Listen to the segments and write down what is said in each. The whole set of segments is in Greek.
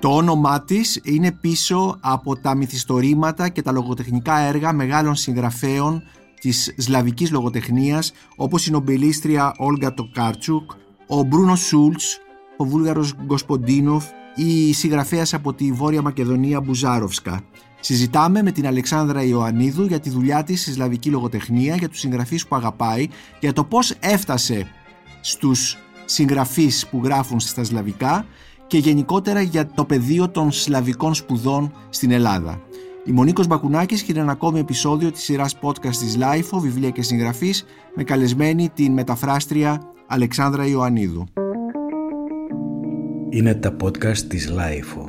Το όνομά της είναι πίσω από τα μυθιστορήματα και τα λογοτεχνικά έργα μεγάλων συγγραφέων της σλαβικής λογοτεχνίας όπως η νομπελίστρια Όλγα Τοκάρτσουκ, ο Μπρούνο Σούλτς, ο Βούλγαρος Γκοσποντίνοφ ή η συγγραφέας από τη Βόρεια Μακεδονία Μπουζάροφσκα. Συζητάμε με την Αλεξάνδρα Ιωαννίδου για τη δουλειά της στη σλαβική λογοτεχνία, για τους συγγραφείς που αγαπάει, για το πώς έφτασε στους συγγραφείς που γράφουν στα σλαβικά και γενικότερα για το πεδίο των σλαβικών σπουδών στην Ελλάδα. Η Μονίκος Μπακουνάκης και ένα ακόμη επεισόδιο της σειράς podcast της LIFO, βιβλία και συγγραφής, με καλεσμένη την μεταφράστρια Αλεξάνδρα Ιωαννίδου. Είναι τα podcast της LIFO.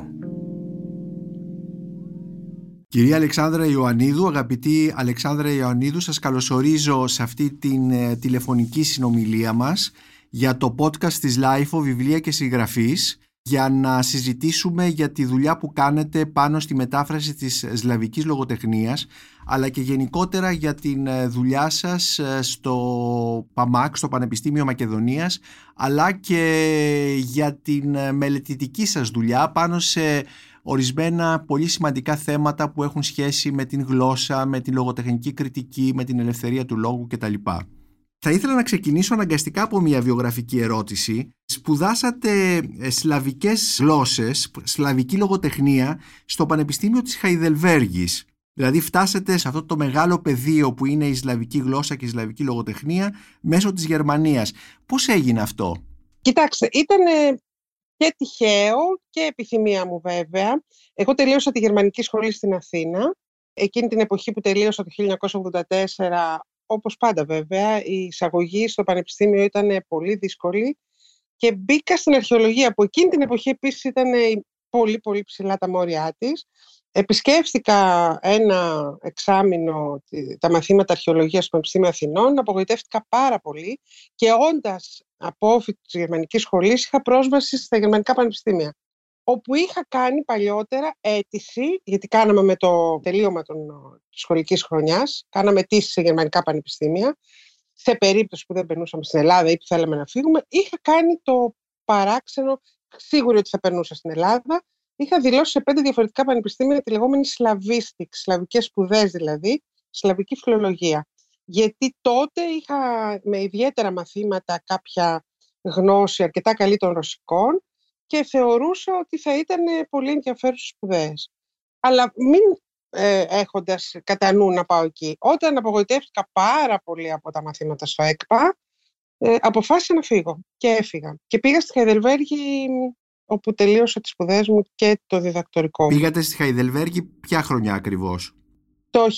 Κυρία Αλεξάνδρα Ιωαννίδου, αγαπητή Αλεξάνδρα Ιωαννίδου, σας καλωσορίζω σε αυτή την ε, τηλεφωνική συνομιλία μας για το podcast της LIFO, βιβλία και συγγραφής για να συζητήσουμε για τη δουλειά που κάνετε πάνω στη μετάφραση της σλαβικής λογοτεχνίας αλλά και γενικότερα για την ε, δουλειά σας ε, στο ΠΑΜΑΚ, στο Πανεπιστήμιο Μακεδονίας αλλά και για την ε, μελετητική σας δουλειά πάνω σε ορισμένα πολύ σημαντικά θέματα που έχουν σχέση με την γλώσσα, με την λογοτεχνική κριτική, με την ελευθερία του λόγου κτλ. Θα ήθελα να ξεκινήσω αναγκαστικά από μια βιογραφική ερώτηση. Σπουδάσατε ε, σλαβικές γλώσσες, σλαβική λογοτεχνία στο Πανεπιστήμιο της Χαϊδελβέργης. Δηλαδή φτάσατε σε αυτό το μεγάλο πεδίο που είναι η σλαβική γλώσσα και η σλαβική λογοτεχνία μέσω της Γερμανίας. Πώς έγινε αυτό; Κοιτάξτε, ήταν και τυχαίο και επιθυμία μου βέβαια. Εγώ τελείωσα τη γερμανική σχολή στην Αθήνα. Εκείνη την εποχή που τελείωσα το 1984 όπως πάντα βέβαια, η εισαγωγή στο πανεπιστήμιο ήταν πολύ δύσκολη και μπήκα στην αρχαιολογία που εκείνη την εποχή επίσης ήταν πολύ πολύ ψηλά τα μόρια της. Επισκέφθηκα ένα εξάμεινο τα μαθήματα αρχαιολογίας στο Πανεπιστήμιο Αθηνών, απογοητεύτηκα πάρα πολύ και όντας απόφοιτο της γερμανικής σχολής είχα πρόσβαση στα γερμανικά πανεπιστήμια όπου είχα κάνει παλιότερα αίτηση, γιατί κάναμε με το τελείωμα των σχολικής χρονιάς, κάναμε αίτηση σε γερμανικά πανεπιστήμια, σε περίπτωση που δεν περνούσαμε στην Ελλάδα ή που θέλαμε να φύγουμε, είχα κάνει το παράξενο, σίγουρη ότι θα περνούσα στην Ελλάδα, είχα δηλώσει σε πέντε διαφορετικά πανεπιστήμια τη λεγόμενη Slavistic, σλαβικές σπουδές δηλαδή, σλαβική φιλολογία. Γιατί τότε είχα με ιδιαίτερα μαθήματα κάποια γνώση αρκετά καλή των ρωσικών και θεωρούσα ότι θα ήταν πολύ ενδιαφέρουσες σπουδέ. Αλλά μην ε, έχοντας κατά νου να πάω εκεί. Όταν απογοητεύτηκα πάρα πολύ από τα μαθήματα στο ΕΚΠΑ, ε, αποφάσισα να φύγω και έφυγα. Και πήγα στη Χαϊδελβέργη όπου τελείωσα τις σπουδέ μου και το διδακτορικό. Πήγατε στη Χαϊδελβέργη ποια χρονιά ακριβώς; Το 1985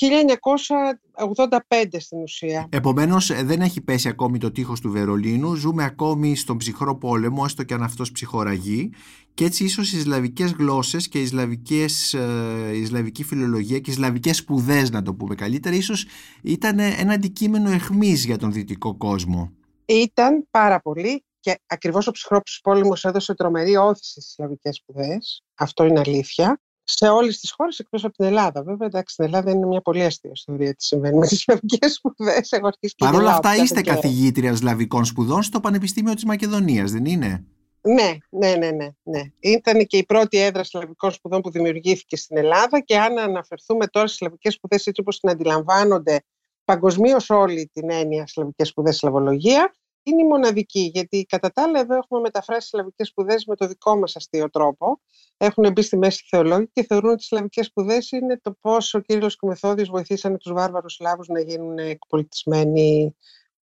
στην ουσία. Επομένως ε, δεν έχει πέσει ακόμη το τείχος του Βερολίνου, ζούμε ακόμη στον ψυχρό πόλεμο, έστω και αν αυτός ψυχοραγεί και έτσι ίσως οι σλαβικές γλώσσες και οι σλαβικές, ε, η σλαβική φιλολογία και οι σλαβικές σπουδές να το πούμε καλύτερα, ίσως ήταν ένα αντικείμενο εχμής για τον δυτικό κόσμο. Ήταν πάρα πολύ και ακριβώς ο ψυχρός πόλεμος έδωσε τρομερή όθηση στις σλαβικές σπουδές. Αυτό είναι αλήθεια σε όλες τις χώρες εκτός από την Ελλάδα. Βέβαια, εντάξει, στην Ελλάδα είναι μια πολύ αστεία ιστορία τι συμβαίνει με τις σλαβικές σπουδές. Παρ' όλα αυτά, είστε και... καθηγήτρια σλαβικών σπουδών στο Πανεπιστήμιο της Μακεδονίας, δεν είναι; Ναι, ναι, ναι, ναι, ναι. Ήταν και η πρώτη έδρα σλαβικών σπουδών που δημιουργήθηκε στην Ελλάδα και αν αναφερθούμε τώρα στις σλαβικές σπουδές έτσι όπως την αντιλαμβάνονται παγκοσμίως όλη την έννοια σλαβικές σπουδές σλαβολογία, είναι η μοναδική, γιατί κατά τα άλλα εδώ έχουμε μεταφράσει σλαβικές σπουδές με το δικό μας αστείο τρόπο. Έχουν μπει στη μέση θεολόγοι και θεωρούν ότι οι σλαβικές σπουδές είναι το πώς ο Κύριος και ο Μεθόδιος βοηθήσανε τους βάρβαρους Σλάβους να γίνουν εκπολιτισμένοι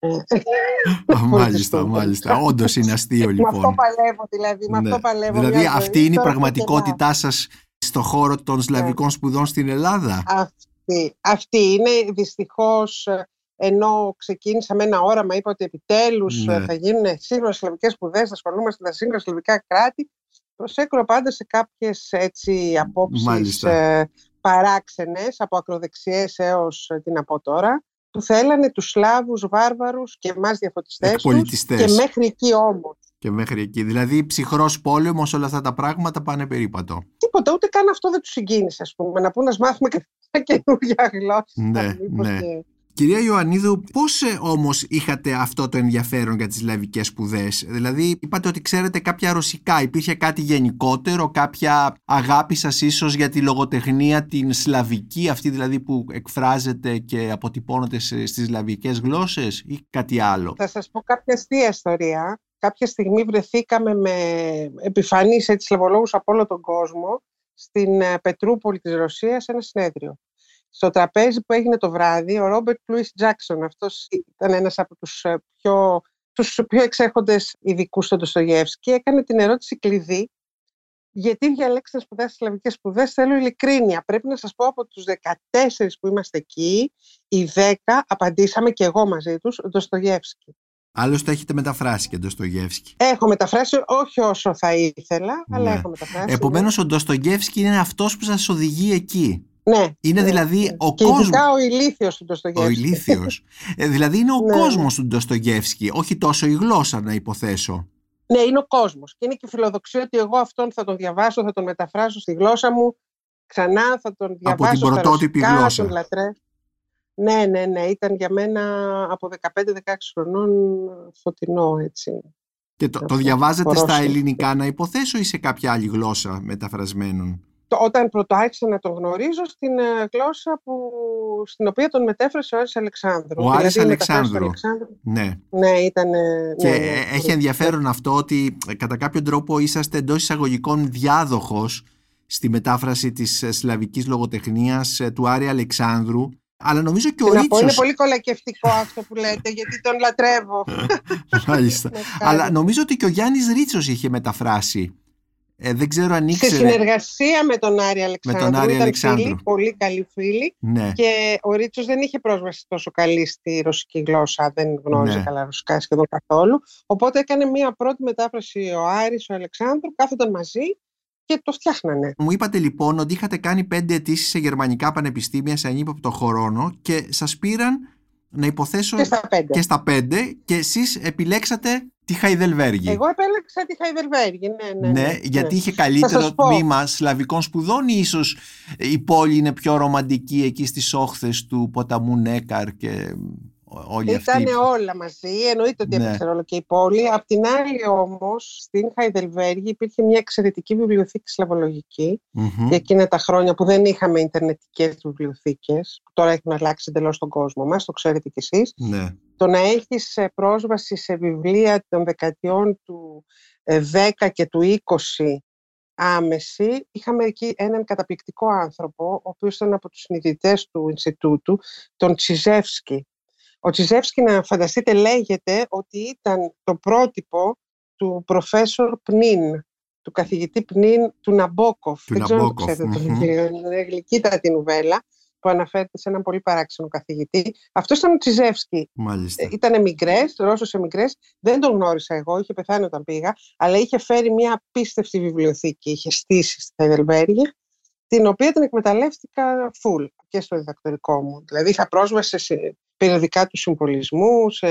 ε, μάλιστα, μάλιστα. Όντως είναι αστείο λοιπόν. Με αυτό παλεύω δηλαδή. Με αυτό ναι. παλεύω δηλαδή αυτή είναι η πραγματικότητά σας στον χώρο των ναι. σλαβικών σπουδών στην Ελλάδα; Αυτή, αυτή είναι δυστυχώς ενώ ξεκίνησα με ένα όραμα, είπα ότι επιτέλους ναι. θα γίνουν σύγχρονες σλαβικές σπουδές, θα ασχολούμαστε με τα σύγχρονα σλαβικά κράτη. Προσέκρο πάντα σε κάποιες έτσι απόψεις ε, παράξενες, από ακροδεξιές έως ε, τι να πω τώρα, που θέλανε τους Σλάβους βάρβαρους και εμάς διαφωτιστές τους και μέχρι εκεί όμως. Και μέχρι εκεί. Δηλαδή ψυχρός πόλεμος όλα αυτά τα πράγματα πάνε περίπατο. Τίποτα, ούτε καν αυτό δεν τους συγκίνησε ας πούμε. Να πούν να μάθουμε και καινούργια γλώσσα. Ναι, ναι. Κυρία Ιωαννίδου, πώς ε, όμως είχατε αυτό το ενδιαφέρον για τις σλαβικές σπουδές; Δηλαδή είπατε ότι ξέρετε κάποια ρωσικά, υπήρχε κάτι γενικότερο, κάποια αγάπη σας ίσως για τη λογοτεχνία την σλαβική, αυτή δηλαδή που εκφράζεται και αποτυπώνεται στις σλαβικές γλώσσες ή κάτι άλλο; Θα σας πω κάποια αστεία ιστορία. Κάποια στιγμή βρεθήκαμε με επιφανείς έτσι σλαβολόγους από όλο τον κόσμο στην ε, Πετρούπολη της Ρωσίας ένα συνέδριο στο τραπέζι που έγινε το βράδυ, ο Ρόμπερτ Λούις Τζάξον, αυτός ήταν ένας από τους ε, πιο, τους πιο εξέχοντες ειδικούς στον Ντοστογεύσκη, έκανε την ερώτηση κλειδί γιατί διαλέξετε να σπουδάσετε σλαβικές σπουδές, θέλω ειλικρίνεια. Πρέπει να σας πω από τους 14 που είμαστε εκεί, οι 10 απαντήσαμε και εγώ μαζί τους, Ντοστογεύσκη. Άλλωστε έχετε μεταφράσει και Ντοστογεύσκη. Έχω μεταφράσει, όχι όσο θα ήθελα, αλλά ναι. έχω μεταφράσει. Επομένως, ναι. ο Ντοστογεύσκη είναι αυτός που σας οδηγεί εκεί. Ναι. Είναι ναι, δηλαδή ναι. ο και κόσμος. Ειδικά ο ηλίθιος του Ντοστογεύσκη. Ο ηλίθιος. ε, δηλαδή είναι ο ναι. κόσμος του Ντοστογεύσκη, όχι τόσο η γλώσσα να υποθέσω. Ναι, είναι ο κόσμος. Και είναι και η φιλοδοξία ότι εγώ αυτόν θα τον διαβάσω, θα τον μεταφράσω στη γλώσσα μου ξανά, θα τον διαβάσω Από την πρωτότυπη στα γλώσσα. Τον ναι, ναι, ναι. Ήταν για μένα από 15-16 χρονών φωτεινό, έτσι. Και το, το διαβάζετε στα ελληνικά να υποθέσω ή σε κάποια άλλη γλώσσα μεταφρασμένων; Όταν πρωτοάρχισα να τον γνωρίζω στην ε, γλώσσα που, στην οποία τον μετέφρασε ο Άρης Αλεξάνδρου. Ο Άρης δηλαδή, Αλεξάνδρου. Αλεξάνδρου. Ναι. Ναι, ήταν... Και ναι, ναι, έχει ενδιαφέρον αυτό ότι ε, κατά κάποιο τρόπο είσαστε εντός εισαγωγικών διάδοχος στη μετάφραση της ε, σλαβικής λογοτεχνίας του Άρη Αλεξάνδρου αλλά νομίζω και ο Ρίτσος... Είναι πολύ κολακευτικό αυτό που λέτε, γιατί τον λατρεύω. Μάλιστα. Αλλά νομίζω ότι και ο Γιάννης Ρίτσος είχε μεταφράσει ε, δεν ξέρω αν ήξερε. Σε συνεργασία με τον Άρη Αλεξάνδρου. Με τον Άρη ήταν Αλεξάνδρου. Φίλοι, πολύ καλοί φίλοι. Ναι. Και ο Ρίτσος δεν είχε πρόσβαση τόσο καλή στη ρωσική γλώσσα. Δεν γνώριζε Ναι. καλά ρωσικά σχεδόν καθόλου. Οπότε έκανε μία πρώτη μετάφραση ο Άρης, ο Αλεξάνδρου. Κάθονταν μαζί και το φτιάχνανε. Μου είπατε λοιπόν ότι είχατε κάνει πέντε αιτήσεις σε γερμανικά πανεπιστήμια σε ανύποπτο χρόνο και σας πήραν να υποθέσω Και στα πέντε. και στα πέντε και εσείς επιλέξατε τη Χαϊδελβέργη. Εγώ επέλεξα τη Χαϊδελβέργη. Ναι, ναι, Ναι, ναι, γιατί ναι. είχε Θα καλύτερο σας πω. τμήμα σλαβικών σπουδών ή ίσως η πόλη είναι πιο ρομαντική εκεί στις όχθες του ποταμού Νέκαρ και όλοι αυτοί. Ήταν όλα μαζί, εννοείται ότι Ναι. έπαιξε ρόλο και η πόλη. Απ' την άλλη όμως, στην Χαϊδελβέργη υπήρχε μια εξαιρετική βιβλιοθήκη σλαβολογική Μμμ. για εκείνα τα χρόνια που δεν είχαμε ιντερνετικές βιβλιοθήκες, που τώρα έχουν αλλάξει εντελώς τον κόσμο μας, το ξέρετε κι εσείς. Ναι. Το να έχεις ε, πρόσβαση σε βιβλία των δεκαετιών του ε, 10 και του 20 άμεση, είχαμε εκεί έναν καταπληκτικό άνθρωπο, ο οποίος ήταν από τους συνειδητές του Ινστιτούτου, τον Τσιζεύσκι. Ο Τσιζεύσκι, να φανταστείτε, λέγεται ότι ήταν το πρότυπο του προφέσορ Πνίν, του καθηγητή Πνίν του Ναμπόκοφ. Του Δεν ξέρω αν το Ναμπόκοφ, ξέρετε τον μμμ. κύριο. Είναι γλυκύτατη νουβέλα που αναφέρεται σε έναν πολύ παράξενο καθηγητή. Αυτός ήταν ο Τσιζεύσκι. Μάλιστα. Ήταν εμιγρές, Ρώσος εμιγρές. Δεν τον γνώρισα εγώ, είχε πεθάνει όταν πήγα, αλλά είχε φέρει μια απίστευτη βιβλιοθήκη. Είχε στήσει στη Χαϊδελβέργη, την οποία την εκμεταλλεύτηκα full και στο διδακτορικό μου. Δηλαδή είχα πρόσβαση σε περιοδικά του συμπολισμού, σε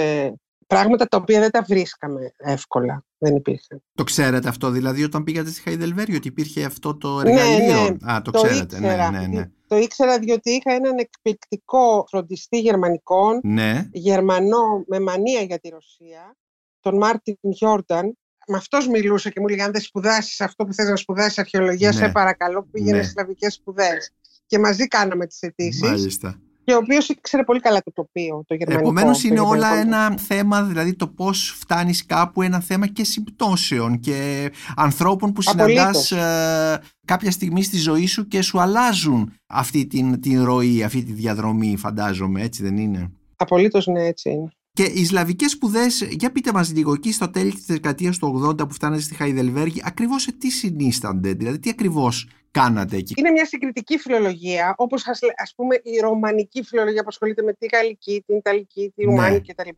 πράγματα τα οποία δεν τα βρίσκαμε εύκολα. Δεν υπήρχαν. Το ξέρετε αυτό δηλαδή όταν πήγατε στη Χαϊδελβέργη ότι υπήρχε αυτό το Ναι, εργαλείο; ναι, Α, το, το ξέρετε. ήξερα. Ναι, ναι, ναι. Το ήξερα διότι είχα έναν εκπληκτικό φροντιστή γερμανικών, Ναι. Γερμανό με μανία για τη Ρωσία, τον Μάρτιν Γιόρνταν. Με αυτός μιλούσα και μου έλεγε αν δεν σπουδάσεις αυτό που θες να σπουδάσεις αρχαιολογία, Ναι. σε παρακαλώ πήγαινες Ναι. στις σλαβικές σπουδές. Και μαζί κάναμε τις αιτήσεις. Μάλιστα. Και ο οποίος ήξερε πολύ καλά το τοπίο, το γερμανικό. Επομένως, το είναι όλα γερμανικό. ένα θέμα, δηλαδή το πώς φτάνεις κάπου, ένα θέμα και συμπτώσεων και ανθρώπων που Απολύτως. συναντάς κάποια στιγμή στη ζωή σου και σου αλλάζουν αυτή την, την ροή, αυτή τη διαδρομή, φαντάζομαι, έτσι δεν είναι; Απολύτως ναι, έτσι είναι. Και οι Σλαβικές σπουδές, για πείτε μας λίγο, εκεί στο τέλη της δεκαετίας του 80 που φτάνατε στη Χαϊδελβέργη, ακριβώς σε τι συνίστανται, δηλαδή τι ακριβώς κάνατε εκεί; Είναι μια συγκριτική φιλολογία, όπως ας, λέ- ας πούμε η ρωμανική φιλολογία που ασχολείται με τη γαλλική, την ιταλική, τη Ναι. ρουμάνικη κτλ.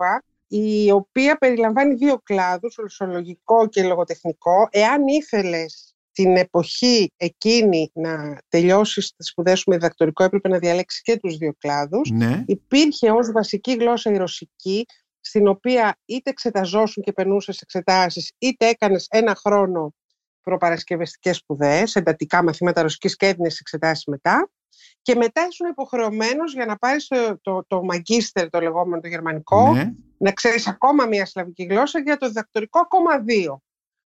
η οποία περιλαμβάνει δύο κλάδους, ορσολογικό και λογοτεχνικό. Εάν ήθελες την εποχή εκείνη να τελειώσεις τις σπουδές σου με διδακτορικό, έπρεπε να διαλέξεις και τους δύο κλάδους. Ναι, Υπήρχε ως βασική γλώσσα η ρωσική, στην οποία είτε εξεταζόσουν και περνούσες εξετάσεις, είτε έκανες ένα χρόνο προπαρασκευαστικές σπουδές, εντατικά μαθήματα ρωσικής και έδινες εξετάσεις μετά και μετά ήσουν υποχρεωμένος για να πάρεις το, το, το μαγκίστερ, το λεγόμενο το γερμανικό, Ναι. να ξέρεις ακόμα μία σλαβική γλώσσα για το διδακτορικό ακόμα δύο.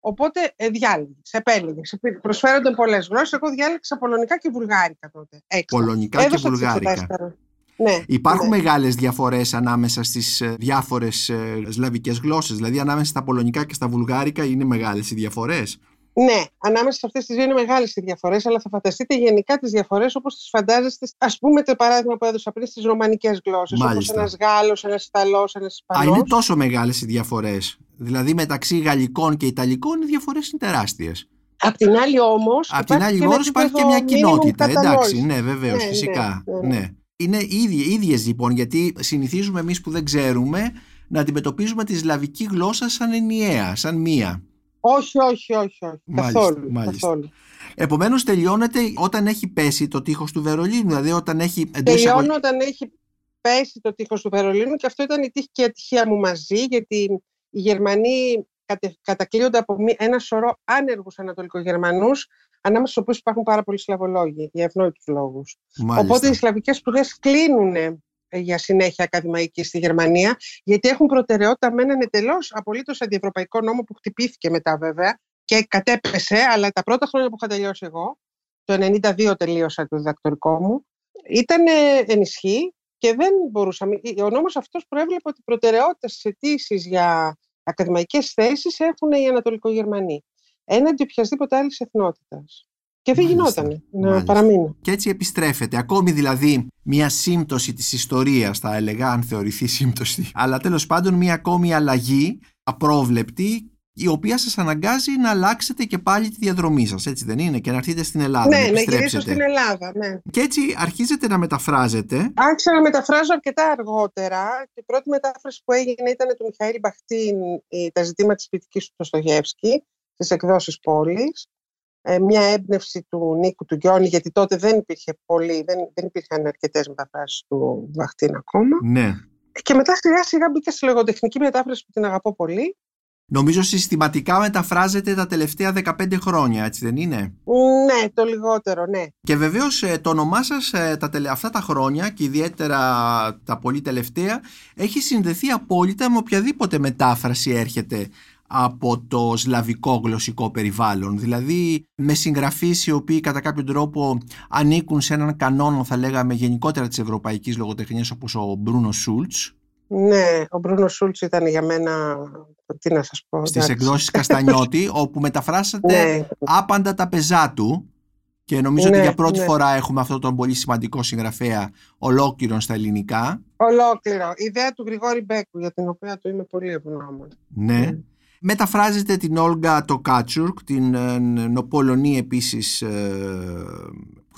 Οπότε ε, διάλεγες, επέλεγες. Υπήρ- Προσφέρονται πολλές γλώσσες. Εγώ διάλεξα πολωνικά και βουλγάρικα τότε. Έξα. Πολωνικά και Έδωσα τις βουλγάρικα. εξετάσεις τώρα. Ναι, Υπάρχουν ναι. μεγάλες διαφορές ανάμεσα στις ε, διάφορες ε, σλαβικές γλώσσες. Δηλαδή ανάμεσα στα πολωνικά και στα βουλγάρικα είναι μεγάλες οι διαφορές. Ναι, ανάμεσα σε αυτές τις δύο είναι μεγάλες οι διαφορές, αλλά θα φανταστείτε γενικά τις διαφορές όπως τις φαντάζεστε. Α πούμε το παράδειγμα που έδωσα πριν στις ρωμανικές γλώσσες. Όπως Μάλιστα. ένας Γάλλος, ένας Ιταλός, ένας Α, Ισπανός. είναι τόσο μεγάλες οι διαφορές. Δηλαδή μεταξύ γαλλικών και ιταλικών οι διαφορές είναι τεράστιες. Απ' την άλλη όμως. Απ' την άλλη όμως υπάρχει και μια κοινότητα. Εντάξει, ναι, βεβαίως, Ναι, ναι, φυσικά. ναι, Ναι, ναι. Είναι ίδιες, ίδιες λοιπόν, γιατί συνηθίζουμε εμείς που δεν ξέρουμε να αντιμετωπίζουμε τη σλαβική γλώσσα σαν ενιαία, σαν μία. Όχι, όχι, όχι. όχι. Μάλιστα, καθόλου, μάλιστα. καθόλου. Επομένως τελειώνεται όταν έχει πέσει το τείχος του Βερολίνου, δηλαδή όταν έχει εντός εισαγωγικών- Τελειώνω όταν έχει πέσει το τείχος του Βερολίνου και αυτό ήταν η τύχη και η ατυχία μου μαζί, γιατί οι Γερμανοί κατε- κατακλείονται από μη- ένα σωρό άνεργους Ανατολικογερμανούς, ανάμεσα στους οποίους υπάρχουν πάρα πολλοί Σλαβολόγοι, για ευνόητους λόγους. Μάλιστα. Οπότε οι σλαβικές σπουδές κλείνουν ε, για συνέχεια ακαδημαϊκή στη Γερμανία, γιατί έχουν προτεραιότητα με έναν εντελώς απολύτως αντιευρωπαϊκό νόμο που χτυπήθηκε μετά βέβαια και κατέπεσε, αλλά τα πρώτα χρόνια που είχα τελειώσει εγώ, το 92 τελείωσα το διδακτορικό μου, ήταν ε, ενισχύ και δεν μπορούσαμε. Ο νόμος αυτός προέβλεπε ότι προτεραιότητα στις αιτήσεις για ακαδημαϊκές θέσεις έχουν οι Ανατολικογερμανοί, έναντι οποιασδήποτε άλλης εθνότητας. Και δεν Μάλιστα, γινόταν να μάλιστα. παραμείνω. Και έτσι επιστρέφεται. Ακόμη δηλαδή μια σύμπτωση της ιστορίας θα έλεγα αν θεωρηθεί σύμπτωση. Αλλά τέλος πάντων μια ακόμη αλλαγή απρόβλεπτη η οποία σας αναγκάζει να αλλάξετε και πάλι τη διαδρομή σας. Έτσι δεν είναι; Και να έρθετε στην Ελλάδα να Ναι, να επιστρέψετε. γυρίσω στην Ελλάδα, ναι. Και έτσι αρχίζετε να μεταφράζετε. Άρχισα να μεταφράζω αρκετά αργότερα. Η πρώτη μετάφραση που έγινε ήταν του Μιχαήλ Μπαχτίν, η- τα ζητήματα της ποιητικής του Στογεύσκη, στις εκδόσεις πόλης. Ε, μια έμπνευση του Νίκου του Γιώνη, γιατί τότε δεν υπήρχε πολύ, δεν, δεν υπήρχαν αρκετές μεταφράσεις του Μπαχτίν ακόμα. Ναι. Και μετά σιγά σιγά μπήκα στη λογοτεχνική μετάφραση που την αγαπώ πολύ. Νομίζω συστηματικά μεταφράζετε τα τελευταία 15 χρόνια, έτσι δεν είναι; Ναι, το λιγότερο, ναι. Και βεβαίως ε, το όνομά σας ε, τα τελε... αυτά τα χρόνια και ιδιαίτερα τα πολύ τελευταία έχει συνδεθεί απόλυτα με οποιαδήποτε μετάφραση έρχεται από το σλαβικό γλωσσικό περιβάλλον. Δηλαδή με συγγραφείς οι οποίοι κατά κάποιο τρόπο ανήκουν σε έναν κανόνο θα λέγαμε γενικότερα της ευρωπαϊκής λογοτεχνίας όπως ο Μπρούνο Σούλτς Ναι, ο Μπρούνο Σούλτς ήταν για μένα, τι να σας πω. στις εντάξει. εκδόσεις Καστανιώτη όπου μεταφράσατε Ναι, άπαντα τα πεζά του και νομίζω Ναι, ότι για πρώτη ναι. φορά έχουμε αυτόν τον πολύ σημαντικό συγγραφέα ολόκληρον στα ελληνικά. Ολόκληρο. Η ιδέα του Γρηγόρη Μπέκου, για την οποία του είμαι πολύ ευγνώμων. Ναι. Mm. Μεταφράζετε την Όλγα Τοκάρτσουκ, την ε, την Πολωνή επίσης ε,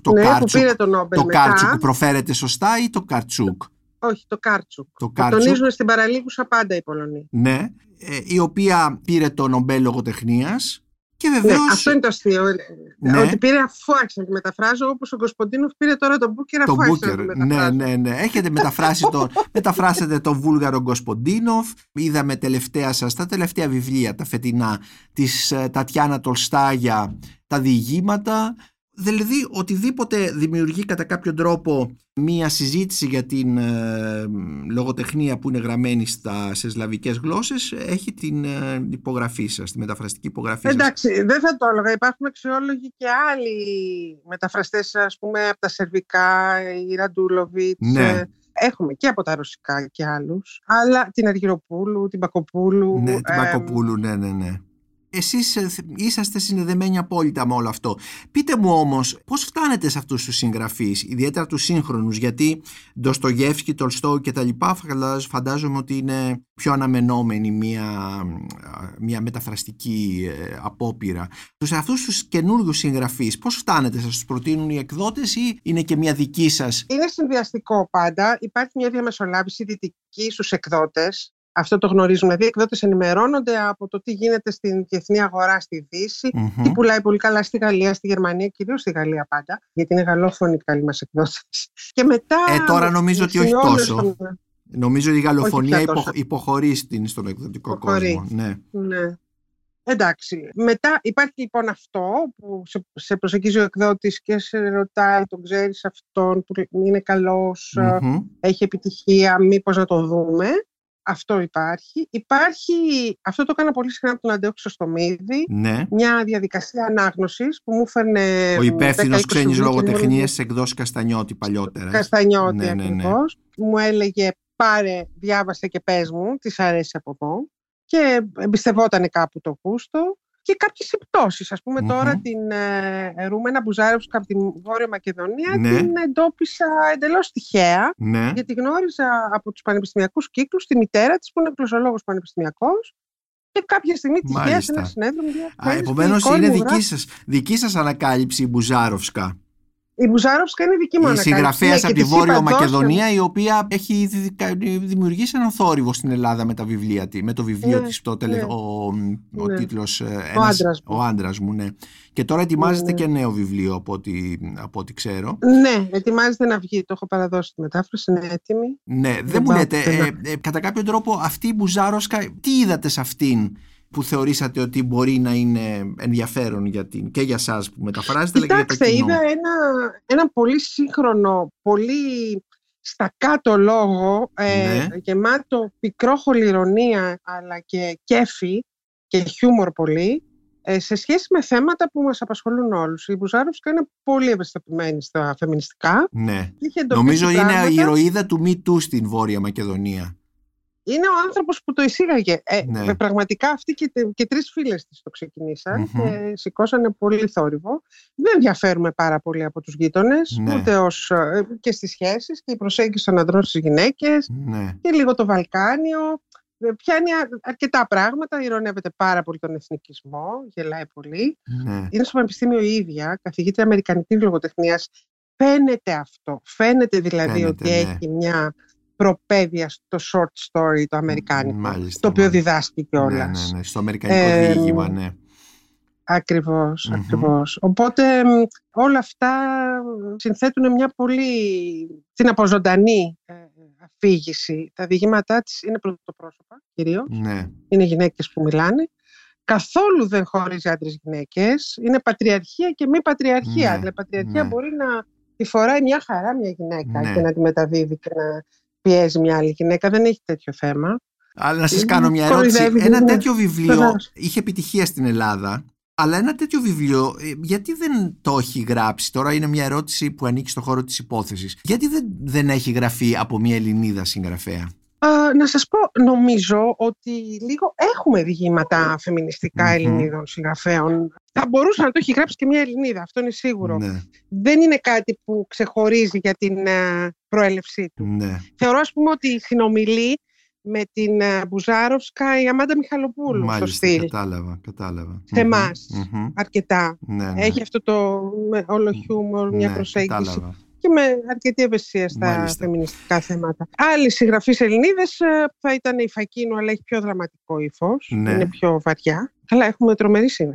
Το ναι, που Κάρτσουκ. πήρε το Νόμπελ Το μετά. Κάρτσουκ προφέρεται σωστά ή το Καρτσούκ. Όχι, το Κάρτσουκ. Το Το Κάρτσουκ, τονίζουν στην παραλίγουσα πάντα οι Πολωνοί. ναι, ε, η οποία πήρε το Νομπέλ λογοτεχνίας και Ναι, βεβαίως... αυτό είναι το αστείο. ε, Ναι. Ότι πήρε αφού άρχισε να τη μεταφράζω, όπως ο Κοσποντίνοφ πήρε τώρα τον Μπούκερ Το αφού άρχισε να Μπούκερ. τη Ναι, μεταφράζω. ναι, ναι. Έχετε μεταφράσει το, μεταφράσετε τον Βούλγαρο Γκοσποντίνοφ. Είδαμε τελευταία σας τα τελευταία βιβλία, τα φετινά, της ε, Τατιάνα Τολστάγια, τα διηγήματα. Δηλαδή οτιδήποτε δημιουργεί κατά κάποιο τρόπο μία συζήτηση για την ε, λογοτεχνία που είναι γραμμένη στα, σε σλαβικές γλώσσες έχει την ε, υπογραφή σας, τη μεταφραστική υπογραφή σας. Εντάξει, δεν θα το έλεγα. Υπάρχουν αξιόλογοι και άλλοι μεταφραστές, ας πούμε, από τα σερβικά, η Ραντούλοβιτς. Ναι. ε, Έχουμε και από τα ρωσικά και άλλους. Αλλά την Αργυροπούλου, την Πακοπούλου. Ναι, την ε, Πακοπούλου, ναι, ναι, ναι. Εσείς ε, θ- είσαστε συνδεδεμένοι απόλυτα με όλο αυτό. Πείτε μου όμως πώς φτάνετε σε αυτούς τους συγγραφείς, ιδιαίτερα τους σύγχρονους, γιατί Ντοστογεύσκη, Τολστόου και τα λοιπά φαντάζ- φαντάζομαι ότι είναι πιο αναμενόμενη μια, μια μεταφραστική ε, απόπειρα. Σε αυτούς τους καινούριους συγγραφείς πώς φτάνετε, σας τους προτείνουν οι εκδότες ή είναι και μια δική σας; Είναι συνδυαστικό πάντα. Υπάρχει μια διαμεσολάβηση δυτική στους εκδότες. Αυτό το γνωρίζουμε. Δηλαδή, οι εκδότες ενημερώνονται από το τι γίνεται στην διεθνή αγορά στη Δύση. Μμμ. Τι πουλάει πολύ καλά στη Γαλλία, στη Γερμανία, κυρίως στη Γαλλία πάντα, γιατί είναι γαλλόφωνοι οι καλοί μας εκδότες. Και μετά... Ε, τώρα νομίζω ότι όχι σημειώνουν τόσο. στον- Νομίζω ότι η γαλλοφωνία πια τόσο. υποχ- υποχωρεί στην, στον εκδοτικό Υποχωρεί. κόσμο. Ναι. Ναι. Εντάξει. Μετά υπάρχει λοιπόν αυτό που σε, σε προσεγγίζει ο εκδότης και σε ρωτάει, τον ξέρεις αυτόν που είναι καλός, Μμμ. έχει επιτυχία, μήπως να το δούμε. Αυτό υπάρχει. Υπάρχει, αυτό το έκανα πολύ συχνά από τον Αντέο στο Μίδι, Ναι. μια διαδικασία ανάγνωσης που μου φέρνε Ο υπεύθυνος 10-20 ξένης βιβλία λογοτεχνίας καινούργια. τη εκδόση Καστανιώτη παλιότερα. Καστανιώτη Ναι, ναι, ναι. ακριβώς. Μου έλεγε πάρε, διάβασε και πες μου, της αρέσει από εδώ. Και εμπιστευόταν κάπου το γούστο. Και κάποιες επιπτώσεις. Ας πούμε Μμμ. τώρα την ε, Ρούμενα Μπουζάρευσκα από τη Βόρεια Μακεδονία Ναι. την εντόπισα εντελώς τυχαία. Ναι. Γιατί γνώριζα από τους πανεπιστημιακούς κύκλους τη μητέρα της που είναι γλωσσολόγος πανεπιστημιακός και κάποια στιγμή τυχαία σε Μάλιστα. ένα συνέδριο μου λέει, Α, «Ξέρεις τι, Επομένως η κόρη είναι μου δική γράφει». σας, δική σας ανακάλυψη η Μπουζάροφσκα. Η Μπουζάροφσκα είναι δική μου Η ανακάλυψη. συγγραφέας Ναι, από και τη της Βόρεια είπα, «Δώσε μου». Μακεδονία, η οποία έχει ήδη κα- δημιουργήσει έναν θόρυβο στην Ελλάδα με τα βιβλία τη, με το βιβλίο Ναι, της, το τελε... ναι. ο, ο Ναι. τίτλος ε, Ο ένας- άντρας μου. ο άντρας μου, ναι. Και τώρα ετοιμάζεται Ναι, ναι. και νέο βιβλίο από ό,τι, από ό,τι ξέρω. Ναι, ετοιμάζεται να βγει. Το έχω παραδώσει τη μετάφραση, είναι έτοιμη. Ναι, δεν Δεν μου πάω λέτε, πουθενά. ε, ε, κατά κάποιο τρόπο αυτή η Μπουζάροσκα, τι είδατε σε αυτήν που θεωρήσατε ότι μπορεί να είναι ενδιαφέρον για την, και για σας που μεταφράζετε, αλλά και για το Κοιτάξτε, κοινό. είδα ένα, ένα πολύ σύγχρονο, πολύ στα κάτω λόγο, ε, Ναι. γεμάτο πικρόχολη ηρωνία, αλλά και κέφι και χιούμορ πολύ, ε, σε σχέση με θέματα που μας απασχολούν όλους. Η Μπουζάροφσκα είναι πολύ ευαισθητοποιημένη στα φεμινιστικά. Ναι. Είχε εντοπίσει Νομίζω είναι πράγματα. η ηρωίδα του Me Too στην Βόρεια Μακεδονία. Είναι ο άνθρωπος που το εισήγαγε. Ε, Ναι. ε, Πραγματικά αυτοί και, και τρεις φίλες της το ξεκινησαν Μμμ. και σηκώσανε πολύ θόρυβο. Δεν διαφέρουμε πάρα πολύ από τους γείτονες, Ναι. ούτε ως, ε, και στις σχέσεις και η προσέγγιση των ανδρών στις γυναίκες Ναι. και λίγο το Βαλκάνιο. Ε, Πιάνει α- αρκετά πράγματα, ηρωνεύεται πάρα πολύ τον εθνικισμό, γελάει πολύ. ναι. Είναι στο Πανεπιστήμιο η ίδια, καθηγήτρια Αμερικανικής λογοτεχνίας. Φαίνεται αυτό. Φαίνεται δηλαδή Φαίνεται, ότι ναι. έχει μια προπαίδεια στο short story το αμερικάνικο, Μάλιστα, το οποίο μάλιστα. διδάσκει κιόλα. Ναι, ναι, ναι. Στο αμερικανικό Ε, διήγημα, ναι. Ακριβώς, Μμμ. ακριβώς. Οπότε μ, όλα αυτά συνθέτουν μια πολύ την αποζωντανή ε, αφήγηση. Τα διηγήματά της είναι πρωτοπρόσωπα κυρίως. ναι. είναι γυναίκες που μιλάνε. Καθόλου δεν χωρίζει άντρες γυναίκες. Είναι πατριαρχία και μη πατριαρχία. Ναι, Δηλαδή, πατριαρχία ναι. μπορεί να τη φοράει μια χαρά μια γυναίκα Ναι. και να τη μεταδίδει και να πιέζει μια άλλη γυναίκα. Δεν έχει τέτοιο θέμα. Αλλά να σας Είναι κάνω μια ερώτηση. κοροϊδεύει, Ένα ναι. τέτοιο βιβλίο Βεβαίως. είχε επιτυχία στην Ελλάδα, αλλά ένα τέτοιο βιβλίο ε, γιατί δεν το έχει γράψει; Τώρα είναι μια ερώτηση που ανήκει στο χώρο της υπόθεσης. Γιατί δεν, δεν έχει γραφεί από μια Ελληνίδα συγγραφέα; Α, να σας πω, νομίζω ότι λίγο έχουμε διηγήματα φεμινιστικά Μμμ. Ελληνίδων συγγραφέων. Θα μπορούσε να το έχει γράψει και μια Ελληνίδα, αυτό είναι σίγουρο. Ναι, Δεν είναι κάτι που ξεχωρίζει για την ε, προέλευσή του. ναι. Θεωρώ, ας πούμε, ότι συνομιλεί με την ε, Μπουζάροφσκα η Αμάντα Μιχαλοπούλου στο Μάλιστα, στυλ. κατάλαβα, κατάλαβα. Σε Μμμ, εμάς. μμμ. Αρκετά. Ναι, ναι. Έχει αυτό το με όλο χιούμορ, μια Ναι, προσέγγιση κατάλαβα. Και με αρκετή ευαισθησία στα Μάλιστα. φεμινιστικά θέματα. Άλλη συγγραφή Ελληνίδες θα ήταν η Φακίνου, αλλά έχει πιο δραματικό ύφος. Ναι. Είναι πιο βαριά. Αλλά έχουμε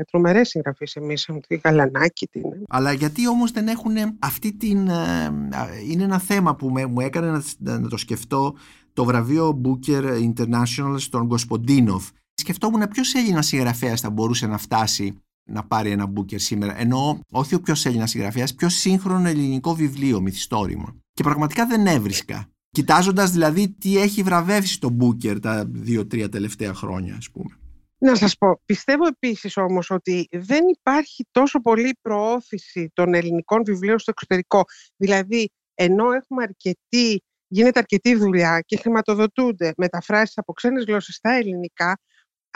τρομερές συγγραφείς εμείς. Τη Γαλανάκη, την. Αλλά γιατί όμως δεν έχουν αυτή την... ε, α, Είναι ένα θέμα που με, μου έκανε να, να- να το σκεφτώ το βραβείο Booker International στον Γκοσποντίνοφ. Σκεφτόμουν ποιος Έλληνας συγγραφέας θα μπορούσε να φτάσει να πάρει ένα Booker σήμερα. Εννοώ όχι ο ποιος Έλληνας συγγραφέας, ποιο σύγχρονο ελληνικό βιβλίο, μυθιστόρημα. Και πραγματικά δεν έβρισκα. Κοιτάζοντας δηλαδή τι έχει βραβεύσει το Booker τα δύο-τρία τελευταία χρόνια, ας πούμε. Να σας πω, πιστεύω επίσης όμως ότι δεν υπάρχει τόσο πολύ προώθηση των ελληνικών βιβλίων στο εξωτερικό. Δηλαδή, ενώ έχουμε αρκετή, γίνεται αρκετή δουλειά και χρηματοδοτούνται μεταφράσεις από ξένες γλώσσες στα ελληνικά,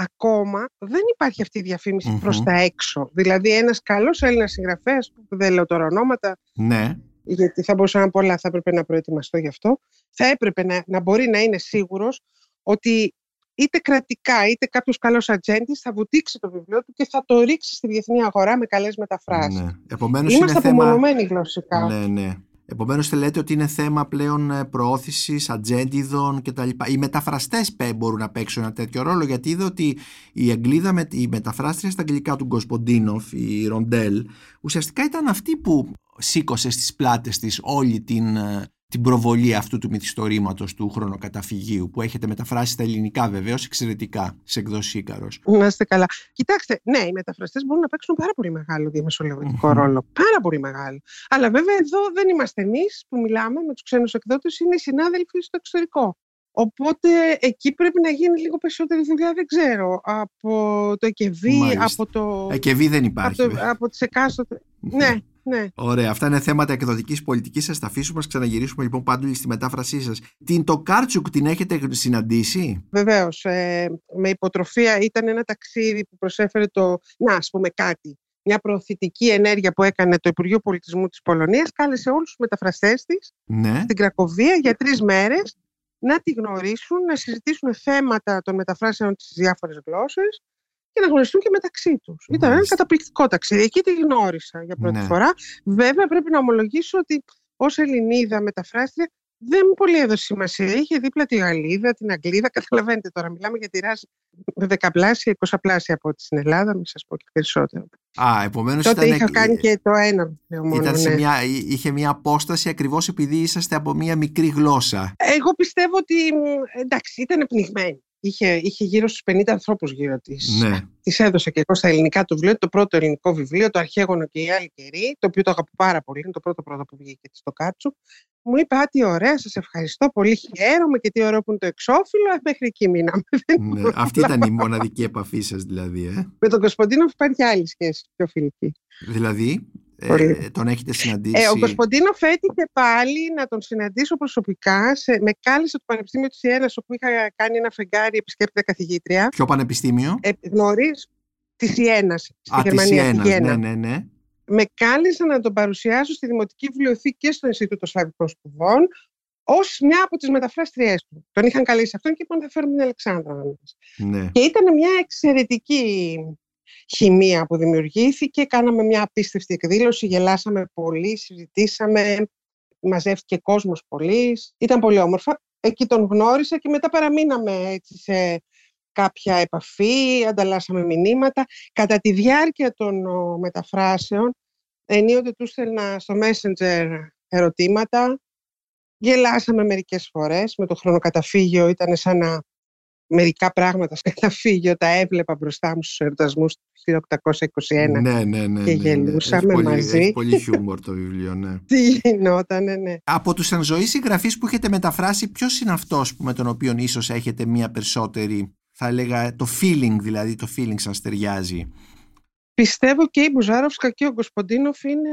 ακόμα δεν υπάρχει αυτή η διαφήμιση Μμμ. προς τα έξω. Δηλαδή, ένας καλός Έλληνας συγγραφέας, που δεν λέω τώρα ονόματα, Ναι, γιατί θα μπορούσα να πω πολλά, θα έπρεπε να προετοιμαστώ γι' αυτό, θα έπρεπε να, να μπορεί να είναι σίγουρος ότι είτε κρατικά είτε κάποιος καλός ατζέντης θα βουτήξει το βιβλίο του και θα το ρίξει στη διεθνή αγορά με καλές μεταφράσεις. ναι. Επομένως Είμαστε είναι θέμα... απομονωμένοι γλωσσικά. Ναι, ναι. Επομένως θα λέτε ότι είναι θέμα πλέον ε, προώθησης, ατζέντιδων κτλ. Οι μεταφραστές πέ- μπορούν να παίξουν ένα τέτοιο ρόλο γιατί είδα ότι η Αγγλίδα, με, η μεταφράστρια στα αγγλικά του Γκοσποντίνοφ, η Ροντέλ, ουσιαστικά ήταν αυτή που σήκωσε στις πλάτες της όλη την, ε, την προβολή αυτού του μυθιστορήματος του χρονοκαταφυγίου που έχετε μεταφράσει στα ελληνικά βεβαίως εξαιρετικά σε εκδόσει Ήκαρος. Να είστε καλά. Κοιτάξτε, ναι, οι μεταφραστές μπορούν να παίξουν πάρα πολύ μεγάλο διαμεσολαβητικό ρόλο. Πάρα πολύ μεγάλο. Αλλά βέβαια εδώ δεν είμαστε εμείς που μιλάμε με τους ξένους εκδότες, είναι οι συνάδελφοι στο εξωτερικό. Οπότε εκεί πρέπει να γίνει λίγο περισσότερη δουλειά, δεν ξέρω, από το ΕΚΕΒΗ, από το... ΕΚΕΒΗ δεν υπάρχει. Από, το, από τις εκάστοτε... ναι, ναι. Ωραία. Αυτά είναι θέματα εκδοτικής πολιτικής. Σα τα αφήσουμε. Α ξαναγυρίσουμε λοιπόν πάντοτε στη μετάφρασή σας. Την το Κάρτσουκ την έχετε συναντήσει; Βεβαίως. Ε, με υποτροφία ήταν ένα ταξίδι που προσέφερε το. Να, ας πούμε κάτι. Μια προωθητική ενέργεια που έκανε το Υπουργείο Πολιτισμού της Πολωνίας. Κάλεσε όλους τους μεταφραστές της ναι. στην Κρακοβία για τρεις μέρες να τη γνωρίσουν, να συζητήσουν θέματα των μεταφράσεων στις διάφορες γλώσσες και να γνωριστούν και μεταξύ τους. Ήταν ένα καταπληκτικό ταξίδι. Εκεί τη γνώρισα για πρώτη Ναι. φορά. Βέβαια, πρέπει να ομολογήσω ότι ως Ελληνίδα μεταφράστρια δεν μου πολύ έδωσε σημασία. Είχε δίπλα τη Γαλλίδα, την Αγγλίδα. Καταλαβαίνετε τώρα, μιλάμε για τη ράση με δεκαπλάσια, εικοσαπλάσια από ό,τι στην Ελλάδα, μην σας πω και περισσότερο. Α, επομένως Τότε ήταν. είχα κάνει και το ένα βιβλίο μόνο. Ήταν σε ναι. μια, είχε μια απόσταση ακριβώς επειδή είσαστε από μια μικρή γλώσσα. Εγώ πιστεύω ότι μ, εντάξει, ήταν πνιγμένη. Είχε, είχε γύρω στους 50 ανθρώπους γύρω της. Ναι. Της έδωσα και εγώ στα ελληνικά το βιβλίο, το πρώτο ελληνικό βιβλίο, το Αρχαίγωνο και η άλλη καιρή, το οποίο το αγαπώ πάρα πολύ, είναι το πρώτο πρώτο που βγήκε στο Κάτσου. Μου είπε, Α, τι ωραία, σας ευχαριστώ πολύ, χαίρομαι και τι ωραίο που είναι το εξώφυλλο. Ε, Μέχρι εκεί μείναμε. Δεν ναι. ήμουν Αυτή απλά. ήταν η μοναδική επαφή σας, δηλαδή. Ε. Με τον Κοσποντίνοφ υπάρχει άλλη σχέση, πιο φιλική. Δηλαδή, Πολύ. ε, τον έχετε συναντήσει. Ε, ο Κοσποντίνοφ έτυχε πάλι να τον συναντήσω προσωπικά. Σε, με κάλεσε το Πανεπιστήμιο της Ιένας, όπου είχα κάνει ένα φεγγάρι επισκέπτητα καθηγήτρια. Ποιο πανεπιστήμιο; Ε, γνωρίζω της Ιένας στη Α, της Γερμανία. Ιένας, τη Ιένα. Ναι, ναι, ναι. Με κάλεσε να τον παρουσιάσω στη Δημοτική Βιβλιοθήκη και στο Ινστιτούτο Σλαβικών Σπουδών ως μια από τις μεταφράστριές του. Τον είχαν καλέσει αυτόν και είπαν θα φέρουμε την Αλεξάνδρα. να μας». ναι. Και ήταν μια εξαιρετική χημεία που δημιουργήθηκε. Κάναμε μια απίστευτη εκδήλωση, γελάσαμε πολύ, συζητήσαμε, μαζεύτηκε κόσμος πολύ. Ήταν πολύ όμορφα. Εκεί τον γνώρισα και μετά παραμείναμε έτσι σε κάποια επαφή, ανταλλάσσαμε μηνύματα. Κατά τη διάρκεια των ο, μεταφράσεων, ενίοτε τους στέλνα στο Messenger ερωτήματα. Γελάσαμε μερικές φορές με το χρονοκαταφύγιο, ήταν σαν να μερικά πράγματα στο καταφύγιο τα έβλεπα μπροστά μου στους ερωτασμούς του 1821. Ναι, ναι, ναι, ναι, και ναι. γελούσαμε έχει πολύ, μαζί. Έχει πολύ χιούμορ το βιβλίο, ναι. Τι γινότανε, ναι. Από τους εν ζωή συγγραφείς που έχετε μεταφράσει, ποιος είναι αυτός που με τον οποίο ίσως έχετε μία περισσότερη, θα έλεγα, το feeling δηλαδή, το feeling σας ταιριάζει; Πιστεύω και η Μπουζάροφσκα και ο Γκοσποντίνοφ είναι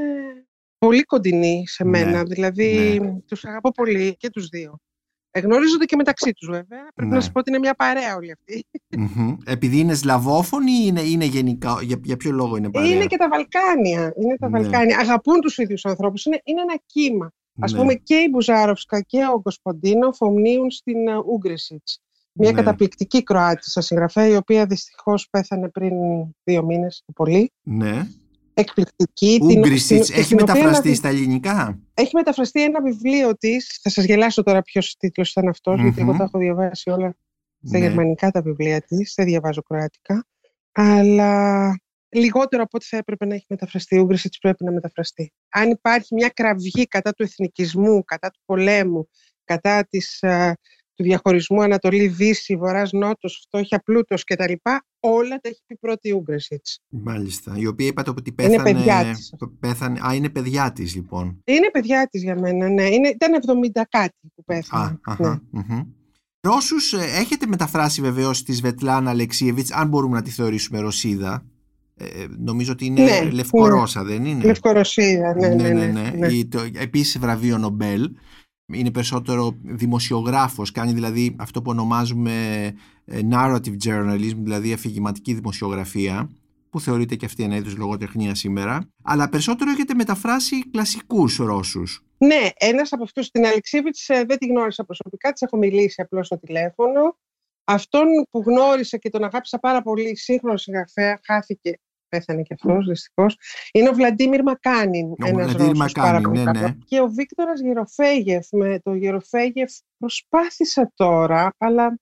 πολύ κοντινοί σε Ναι, μένα. Δηλαδή, ναι. τους αγαπώ πολύ και τους δύο. Εγνωρίζονται και μεταξύ τους βέβαια. Πρέπει Ναι. να σας πω ότι είναι μια παρέα όλοι αυτοί. Μμμ. Επειδή είναι σλαβόφωνοι ή είναι, είναι γενικά, για, για ποιο λόγο είναι παρέα; Είναι και τα Βαλκάνια. Είναι τα Ναι. Βαλκάνια. Αγαπούν τους ίδιους ανθρώπους. Είναι, είναι ένα κύμα. Ας Ναι. πούμε και η Μπουζάροφσκα και ο Γκοσποντίνοφ ομνίουν στην ε, Ούγκρισιτς. Μια Ναι. καταπληκτική Κροάτισσα συγγραφέα, η οποία δυστυχώς πέθανε πριν δύο μήνες το πολύ. Ναι. Εκπληκτική. την- Ούγκρισιτς στην- έχει στην οποία μεταφραστεί να- στα ελληνικά; Έχει μεταφραστεί ένα βιβλίο της. Θα σας γελάσω τώρα ποιος τίτλος ήταν αυτός, γιατί εγώ Μμμ. τα έχω διαβάσει όλα στα Ναι. γερμανικά τα βιβλία της. Δεν διαβάζω κροάτικα. Αλλά λιγότερο από ό,τι θα έπρεπε να έχει μεταφραστεί. Η Ούγκρισιτς πρέπει να μεταφραστεί. Αν υπάρχει μια κραυγή κατά του εθνικισμού, κατά του πολέμου, κατά της, α, του διαχωρισμού Ανατολή-Δύση, Βορράς-Νότος, φτώχεια-πλούτος κτλ. Όλα τα έχει πει πρώτη η Ούγκρισιτς. Μάλιστα. Η οποία είπατε ότι Είναι πέθανε. παιδιά της. πέθανε α, είναι παιδιά της λοιπόν. Είναι παιδιά της για μένα, ναι. Είναι, ήταν 70 κάτι που πέθανε. Α, ναι. αχα, μμμ. Ρώσους ε, έχετε μεταφράσει βεβαίως τη Σβετλάνα Αλεξίεβιτς, αν μπορούμε να τη θεωρήσουμε Ρωσίδα; Ε, ε, νομίζω ότι είναι Ναι, Λευκορώσσα, δεν είναι; Λευκορωσία, ναι, ναι, ναι. ναι, Η- το, επίσης βραβείο Νομπέλ. Είναι περισσότερο δημοσιογράφος, κάνει δηλαδή αυτό που ονομάζουμε ε, narrative journalism, δηλαδή αφηγηματική δημοσιογραφία, που θεωρείται και αυτή ένα είδους λογοτεχνία σήμερα. Αλλά περισσότερο έχετε μεταφράσει κλασικούς Ρώσους. Ναι, ένας από αυτούς, την Αλεξίβιτς, ε, δεν τη γνώρισα προσωπικά, της έχω μιλήσει απλώς στο τηλέφωνο. Αυτόν που γνώρισα και τον αγάπησα πάρα πολύ, σύγχρονος συγγραφέα, χάθηκε, πέθανε κι αυτός δυστυχώς. Είναι ο Βλαντίμιρ Μακάνιν, ένας Βλαντίμιρ Ρώσος πάρα Μακάνιν, πολύ ναι, καλό. ναι. Και ο Βίκτορας Γεροφέγεφ. Με το Γεροφέγεφ προσπάθησα τώρα, αλλά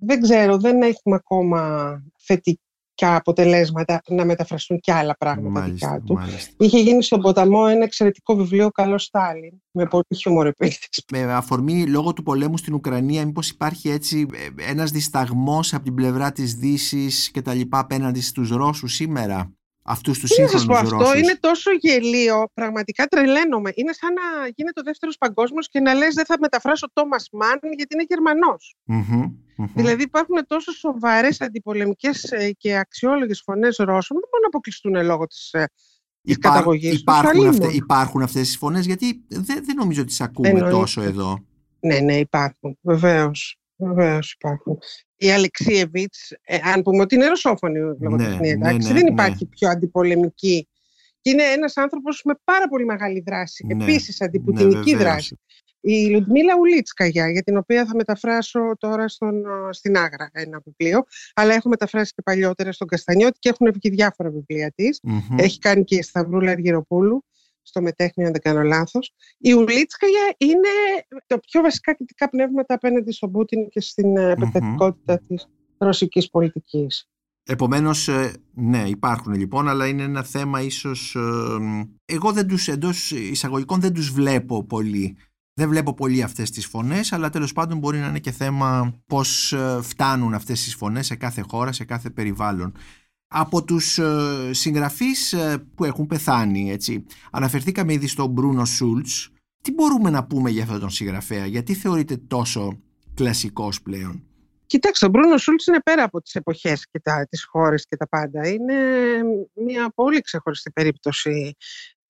δεν ξέρω, δεν έχουμε ακόμα θετική αποτελέσματα να μεταφραστούν και άλλα πράγματα Μάλιστα, δικά του. μάλιστα. Είχε γίνει στον ποταμό ένα εξαιρετικό βιβλίο «Καλό Στάλιν» με πολύ χιούμορ επίσης. Με αφορμή λόγω του πολέμου στην Ουκρανία, μήπως υπάρχει έτσι ε, ένας δισταγμός από την πλευρά της Δύσης και τα λοιπά απέναντι στους Ρώσους σήμερα, αυτούς τους Τι να σας πω, σύγχρονους αυτό Ρώσους. είναι τόσο γελίο, πραγματικά τρελαίνομαι. Είναι σαν να γίνεται ο δεύτερος παγκόσμιος και να λες δεν θα μεταφράσω Τόμας Μάν γιατί είναι Γερμανός. Μμμ, μμμ. Δηλαδή υπάρχουν τόσο σοβαρές αντιπολεμικές ε, και αξιόλογες φωνές Ρώσων, δεν μπορούν να αποκλειστούν λόγω της, ε, της Υπά- καταγωγής τους. υπάρχουν, Αλλήμον. αυτε, υπάρχουν αυτές τις φωνές γιατί δεν, δεν νομίζω ότι τις ακούμε Εννοείται. τόσο εδώ. Ναι, ναι, υπάρχουν. Βεβαίως. Βεβαίως υπάρχουν. Η Αλεξίεβιτς, ε, αν πούμε ότι είναι ρωσόφωνη λογοτεχνία, ναι, εντάξει, ναι, δεν ναι. υπάρχει πιο αντιπολεμική. Και είναι ένας άνθρωπος με πάρα πολύ μεγάλη δράση. Ναι, Επίσης, ναι, αντιπουτινική βεβαίως. δράση. Η Λουτμίλα Ουλίτσκαγια, για την οποία θα μεταφράσω τώρα στον, ε, στην Άγρα ένα βιβλίο, αλλά έχω μεταφράσει και παλιότερα στον Καστανιώτη και έχουν βγει διάφορα βιβλία της. Μμμ. Έχει κάνει και η Σταυρούλα Αργυροπούλου στο μετέχνιο, αν δεν κάνω λάθος. Η Ουλίτσκαγια είναι το πιο βασικά κριτικά πνεύματα απέναντι στον Πούτιν και στην ε, επεκτατικότητα της ρωσικής πολιτικής. Επομένως, ε, ναι, υπάρχουν λοιπόν, αλλά είναι ένα θέμα ίσως... ε, Εγώ δεν τους, εντός εισαγωγικών δεν τους βλέπω πολύ. Δεν βλέπω πολύ αυτές τις φωνές, αλλά τέλος πάντων μπορεί να είναι και θέμα πώς ε, φτάνουν αυτές τις φωνές σε κάθε χώρα, σε κάθε περιβάλλον. Από τους ε, συγγραφείς ε, που έχουν πεθάνει, έτσι, αναφερθήκαμε ήδη στον Μπρούνο Σούλτς. Τι μπορούμε να πούμε για αυτόν τον συγγραφέα, γιατί θεωρείται τόσο κλασικός πλέον; Κοιτάξτε, ο Μπρούνο Σούλτς είναι πέρα από τις εποχές και τα, τις χώρες και τα πάντα. Είναι μια πολύ ξεχωριστή περίπτωση.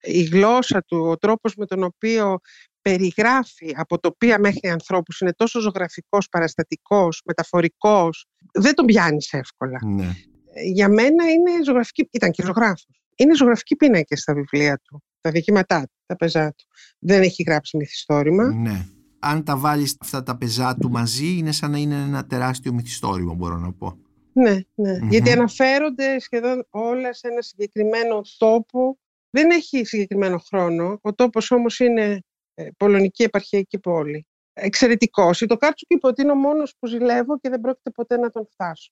Η γλώσσα του, ο τρόπος με τον οποίο περιγράφει από τοπία μέχρι ανθρώπους είναι τόσο ζωγραφικός, παραστατικός, μεταφορικός. Δεν τον πιάνεις εύκολα. Ναι. Για μένα είναι ζωγραφική, ήταν και ζωγράφος. Είναι ζωγραφική πίνακε στα βιβλία του, τα διηγήματά του, τα πεζά του. Δεν έχει γράψει μυθιστόρημα. Ναι. Αν τα βάλεις αυτά τα πεζά του μαζί είναι σαν να είναι ένα τεράστιο μυθιστόρημα μπορώ να πω. Ναι, ναι. Μμμ. Γιατί αναφέρονται σχεδόν όλα σε ένα συγκεκριμένο τόπο. Δεν έχει συγκεκριμένο χρόνο. Ο τόπος όμως είναι ε, πολωνική επαρχιακή πόλη. Εξαιρετικός. Το Κάρτσουκ είπε ότι είναι ο μόνος που ζηλεύω και δεν πρόκειται ποτέ να τον φτάσω.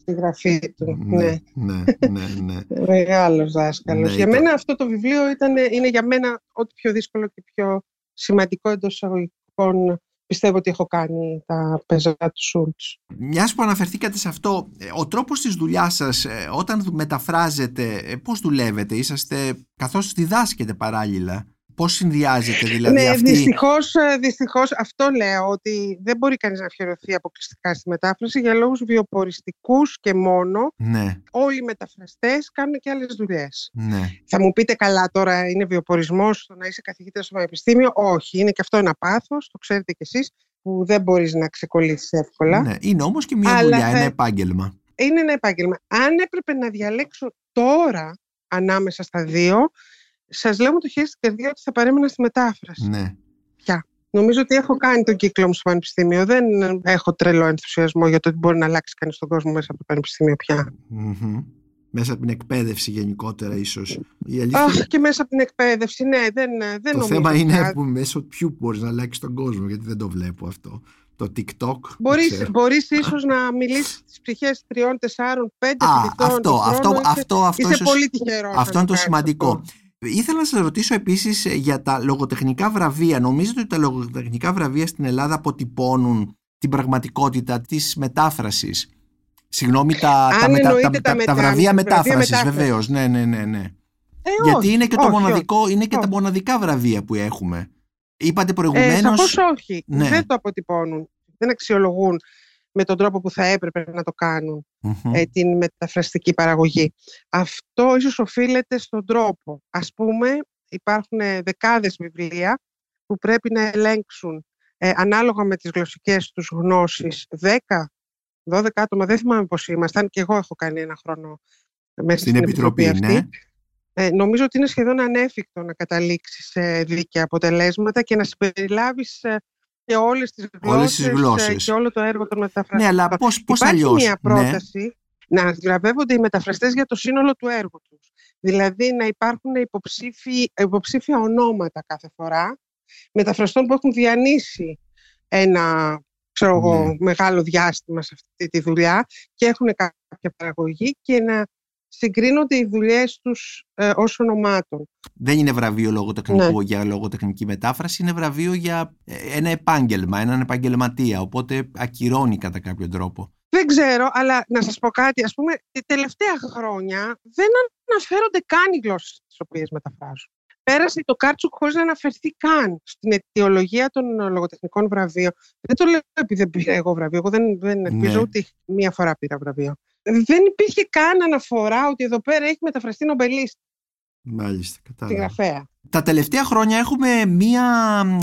Στη γραφή του. ναι. ναι, ναι, ναι. Μεγάλος δάσκαλος. Ναι, για το- μένα αυτό το βιβλίο ήταν, είναι για μένα ό,τι πιο δύσκολο και πιο σημαντικό εντός εισαγωγικών πιστεύω ότι έχω κάνει τα πεζά του Σούλτς. Μιας που αναφερθήκατε σε αυτό, ε, ο τρόπος της δουλειάς σας ε, όταν μεταφράζετε, ε, πώς δουλεύετε, είσαστε καθώς διδάσκετε παράλληλα. Πώς συνδυάζετε δηλαδή ναι, αυτή... δυστυχώς, ε, δυστυχώς αυτό λέω ότι δεν μπορεί κανείς να αφιερωθεί αποκλειστικά στη μετάφραση για λόγους βιοποριστικούς και μόνο. Ναι, Όλοι οι μεταφραστές κάνουν και άλλες δουλειές. ναι. Θα μου πείτε καλά τώρα είναι βιοπορισμός το να είσαι καθηγήτρια στο πανεπιστήμιο; Όχι, είναι και αυτό ένα πάθος, το ξέρετε κι εσείς, που δεν μπορείς να ξεκολλήσεις εύκολα. ναι. Είναι όμως και μια Αλλά δουλειά, θα- ένα επάγγελμα. είναι ένα επάγγελμα. Αν έπρεπε να διαλέξω τώρα ανάμεσα στα δύο, σας λέω με το χέρι στην καρδιά ότι θα παρέμενα στη μετάφραση. Ναι. Νομίζω ότι έχω κάνει τον κύκλο μου στο πανεπιστήμιο. Δεν έχω τρελό ενθουσιασμό για το ότι μπορεί να αλλάξει κανείς τον κόσμο μέσα από το πανεπιστήμιο πια. Μμμ. Μέσα από την εκπαίδευση γενικότερα ίσως. Η αλήθεια Αχ, και μέσα από την εκπαίδευση, ναι, δεν, δεν Το νομίζω. θέμα είναι πια. που μέσω ποιου μπορείς να αλλάξεις τον κόσμο, γιατί δεν το βλέπω αυτό. Το TikTok. δεν Μπορείς, ξέρω. μπορείς ίσως να μιλήσεις στις ψυχές τριών, τεσσάρων, πέντε Α, φοιτητών αυτό, του αυτό, χρόνου. Είσαι- αυτό, αυτό, Είσαι ίσως- πολύ τυχερός. αυτό αν είναι το κάνεις σημαντικό. αυτό. Ήθελα να σας ρωτήσω επίσης ε, για τα λογοτεχνικά βραβεία. Νομίζετε ότι τα λογοτεχνικά βραβεία στην Ελλάδα αποτυπώνουν την πραγματικότητα της μετάφρασης; Συγγνώμη, τα, Αν τα, μετα- εννοείτε τα, τα τα, τα μετα- βραβεία βραβεία μετάφρασης, μετάφρασης. βεβαίως. Ναι, ναι, ναι, ναι. Ε, Γιατί όχι, είναι και, το όχι, μοναδικό, είναι και τα όχι. μοναδικά βραβεία που έχουμε. Είπατε Ε, προηγουμένως... σαφώς όχι. Ναι. Δεν το αποτυπώνουν. Δεν αξιολογούν με τον τρόπο που θα έπρεπε να το κάνουν Μμμ. ε, την μεταφραστική παραγωγή. Αυτό ίσως οφείλεται στον τρόπο. Ας πούμε, υπάρχουν ε, δεκάδες βιβλία που πρέπει να ελέγξουν ε, ανάλογα με τις γλωσσικές τους γνώσεις 10, 12 άτομα, δεν θυμάμαι πώς ήμασταν και εγώ έχω κάνει ένα χρόνο μέσα Στην στην, Επιτροπή, αυτή. ναι. Ε, νομίζω ότι είναι σχεδόν ανέφικτο να καταλήξεις σε δίκαια αποτελέσματα και να συμπεριλάβεις ε, και όλες τις γλώσσες, Όλες τις ε, γλώσσες. και όλο το έργο των μεταφραστών. Ναι, αλλά πώς, πώς Υπάρχει αλλιώς; μια ναι. πρόταση να βραβεύονται οι μεταφραστές για το σύνολο του έργου τους. Δηλαδή να υπάρχουν υποψήφοι, υποψήφια ονόματα κάθε φορά μεταφραστών που έχουν διανύσει ένα ξέρω εγώ, μεγάλο διάστημα σε αυτή τη δουλειά και έχουν κάποια παραγωγή και να συγκρίνονται οι δουλειές τους ε, ως ονομάτων. Δεν είναι βραβείο λογοτεχνικού ναι. για λογοτεχνική μετάφραση, είναι βραβείο για ε, ένα επάγγελμα, έναν επαγγελματία. Οπότε ακυρώνει κατά κάποιο τρόπο. Δεν ξέρω, αλλά να σας πω κάτι. Ας πούμε, τα τελευταία χρόνια δεν αναφέρονται καν οι γλώσσες τις οποίες μεταφράζουν. Πέρασε το Κάρτσουκ χωρίς να αναφερθεί καν στην αιτιολογία των λογοτεχνικών βραβείων. Δεν το λέω επειδή δεν πήρα εγώ βραβείο. Εγώ δεν, δεν ναι. ελπίζω ούτε μία φορά πήρα βραβείο δεν υπήρχε καν αναφορά ότι εδώ πέρα έχει μεταφραστεί νομπελίστη. Μάλιστα, κατάλαβα. Τα τελευταία χρόνια έχουμε μία,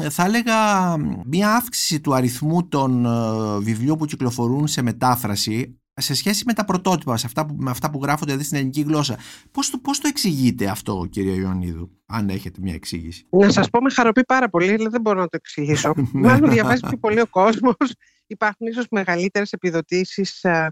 θα έλεγα, μία αύξηση του αριθμού των ε, βιβλίων που κυκλοφορούν σε μετάφραση σε σχέση με τα πρωτότυπα, σε αυτά που, με αυτά που γράφονται δηλαδή στην ελληνική γλώσσα. Πώς το, πώς το εξηγείτε αυτό, κύριε Ιωαννίδου, αν έχετε μια εξήγηση; Να σας πω, με χαροποιεί πάρα πολύ, αλλά δεν μπορώ να το εξηγήσω. Μάλλον διαβάζει πιο πολύ ο κόσμος. Υπάρχουν ίσως μεγαλύτερες επιδοτήσεις ε, ε,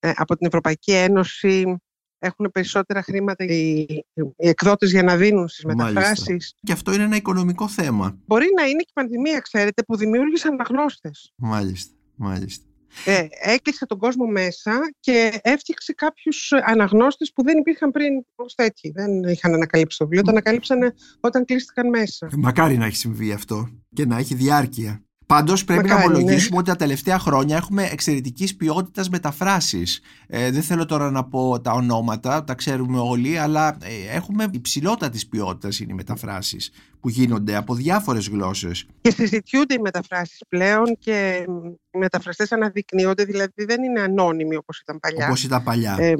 από την Ευρωπαϊκή Ένωση έχουν περισσότερα χρήματα οι, οι εκδότες για να δίνουν στις μεταφράσεις. Και αυτό είναι ένα οικονομικό θέμα. Μπορεί να είναι και η πανδημία, ξέρετε, που δημιούργησε αναγνώστες. Μάλιστα, μάλιστα. Ε, έκλεισε τον κόσμο μέσα και έφτιαξε κάποιους αναγνώστες που δεν υπήρχαν πριν ως τέτοιοι. Δεν είχαν ανακαλύψει το βιβλίο, το ανακαλύψανε όταν κλείστηκαν μέσα. Μακάρι να έχει συμβεί αυτό και να έχει διάρκεια. Πάντως πρέπει να απολογίσουμε ότι τα τελευταία χρόνια έχουμε εξαιρετικής ποιότητας μεταφράσεις. Ε, δεν θέλω τώρα να πω τα ονόματα, τα ξέρουμε όλοι, αλλά ε, έχουμε υψηλότατης ποιότητας είναι οι μεταφράσεις που γίνονται από διάφορες γλώσσες. Και συζητιούνται οι μεταφράσεις πλέον και οι μεταφραστές αναδεικνύονται, δηλαδή δεν είναι ανώνυμοι όπως ήταν παλιά. Όπως ήταν παλιά. Ε,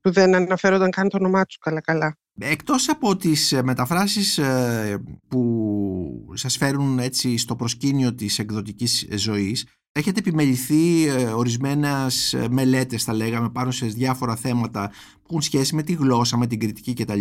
που δεν αναφέρονταν καν το όνομά τους καλά-καλά. Εκτός από τις ε, μεταφράσεις ε, που σας φέρουν έτσι στο προσκήνιο της εκδοτικής ζωής Έχετε επιμεληθεί ε, ορισμένες ε, μελέτες θα λέγαμε πάνω σε διάφορα θέματα που έχουν σχέση με τη γλώσσα, με την κριτική κτλ.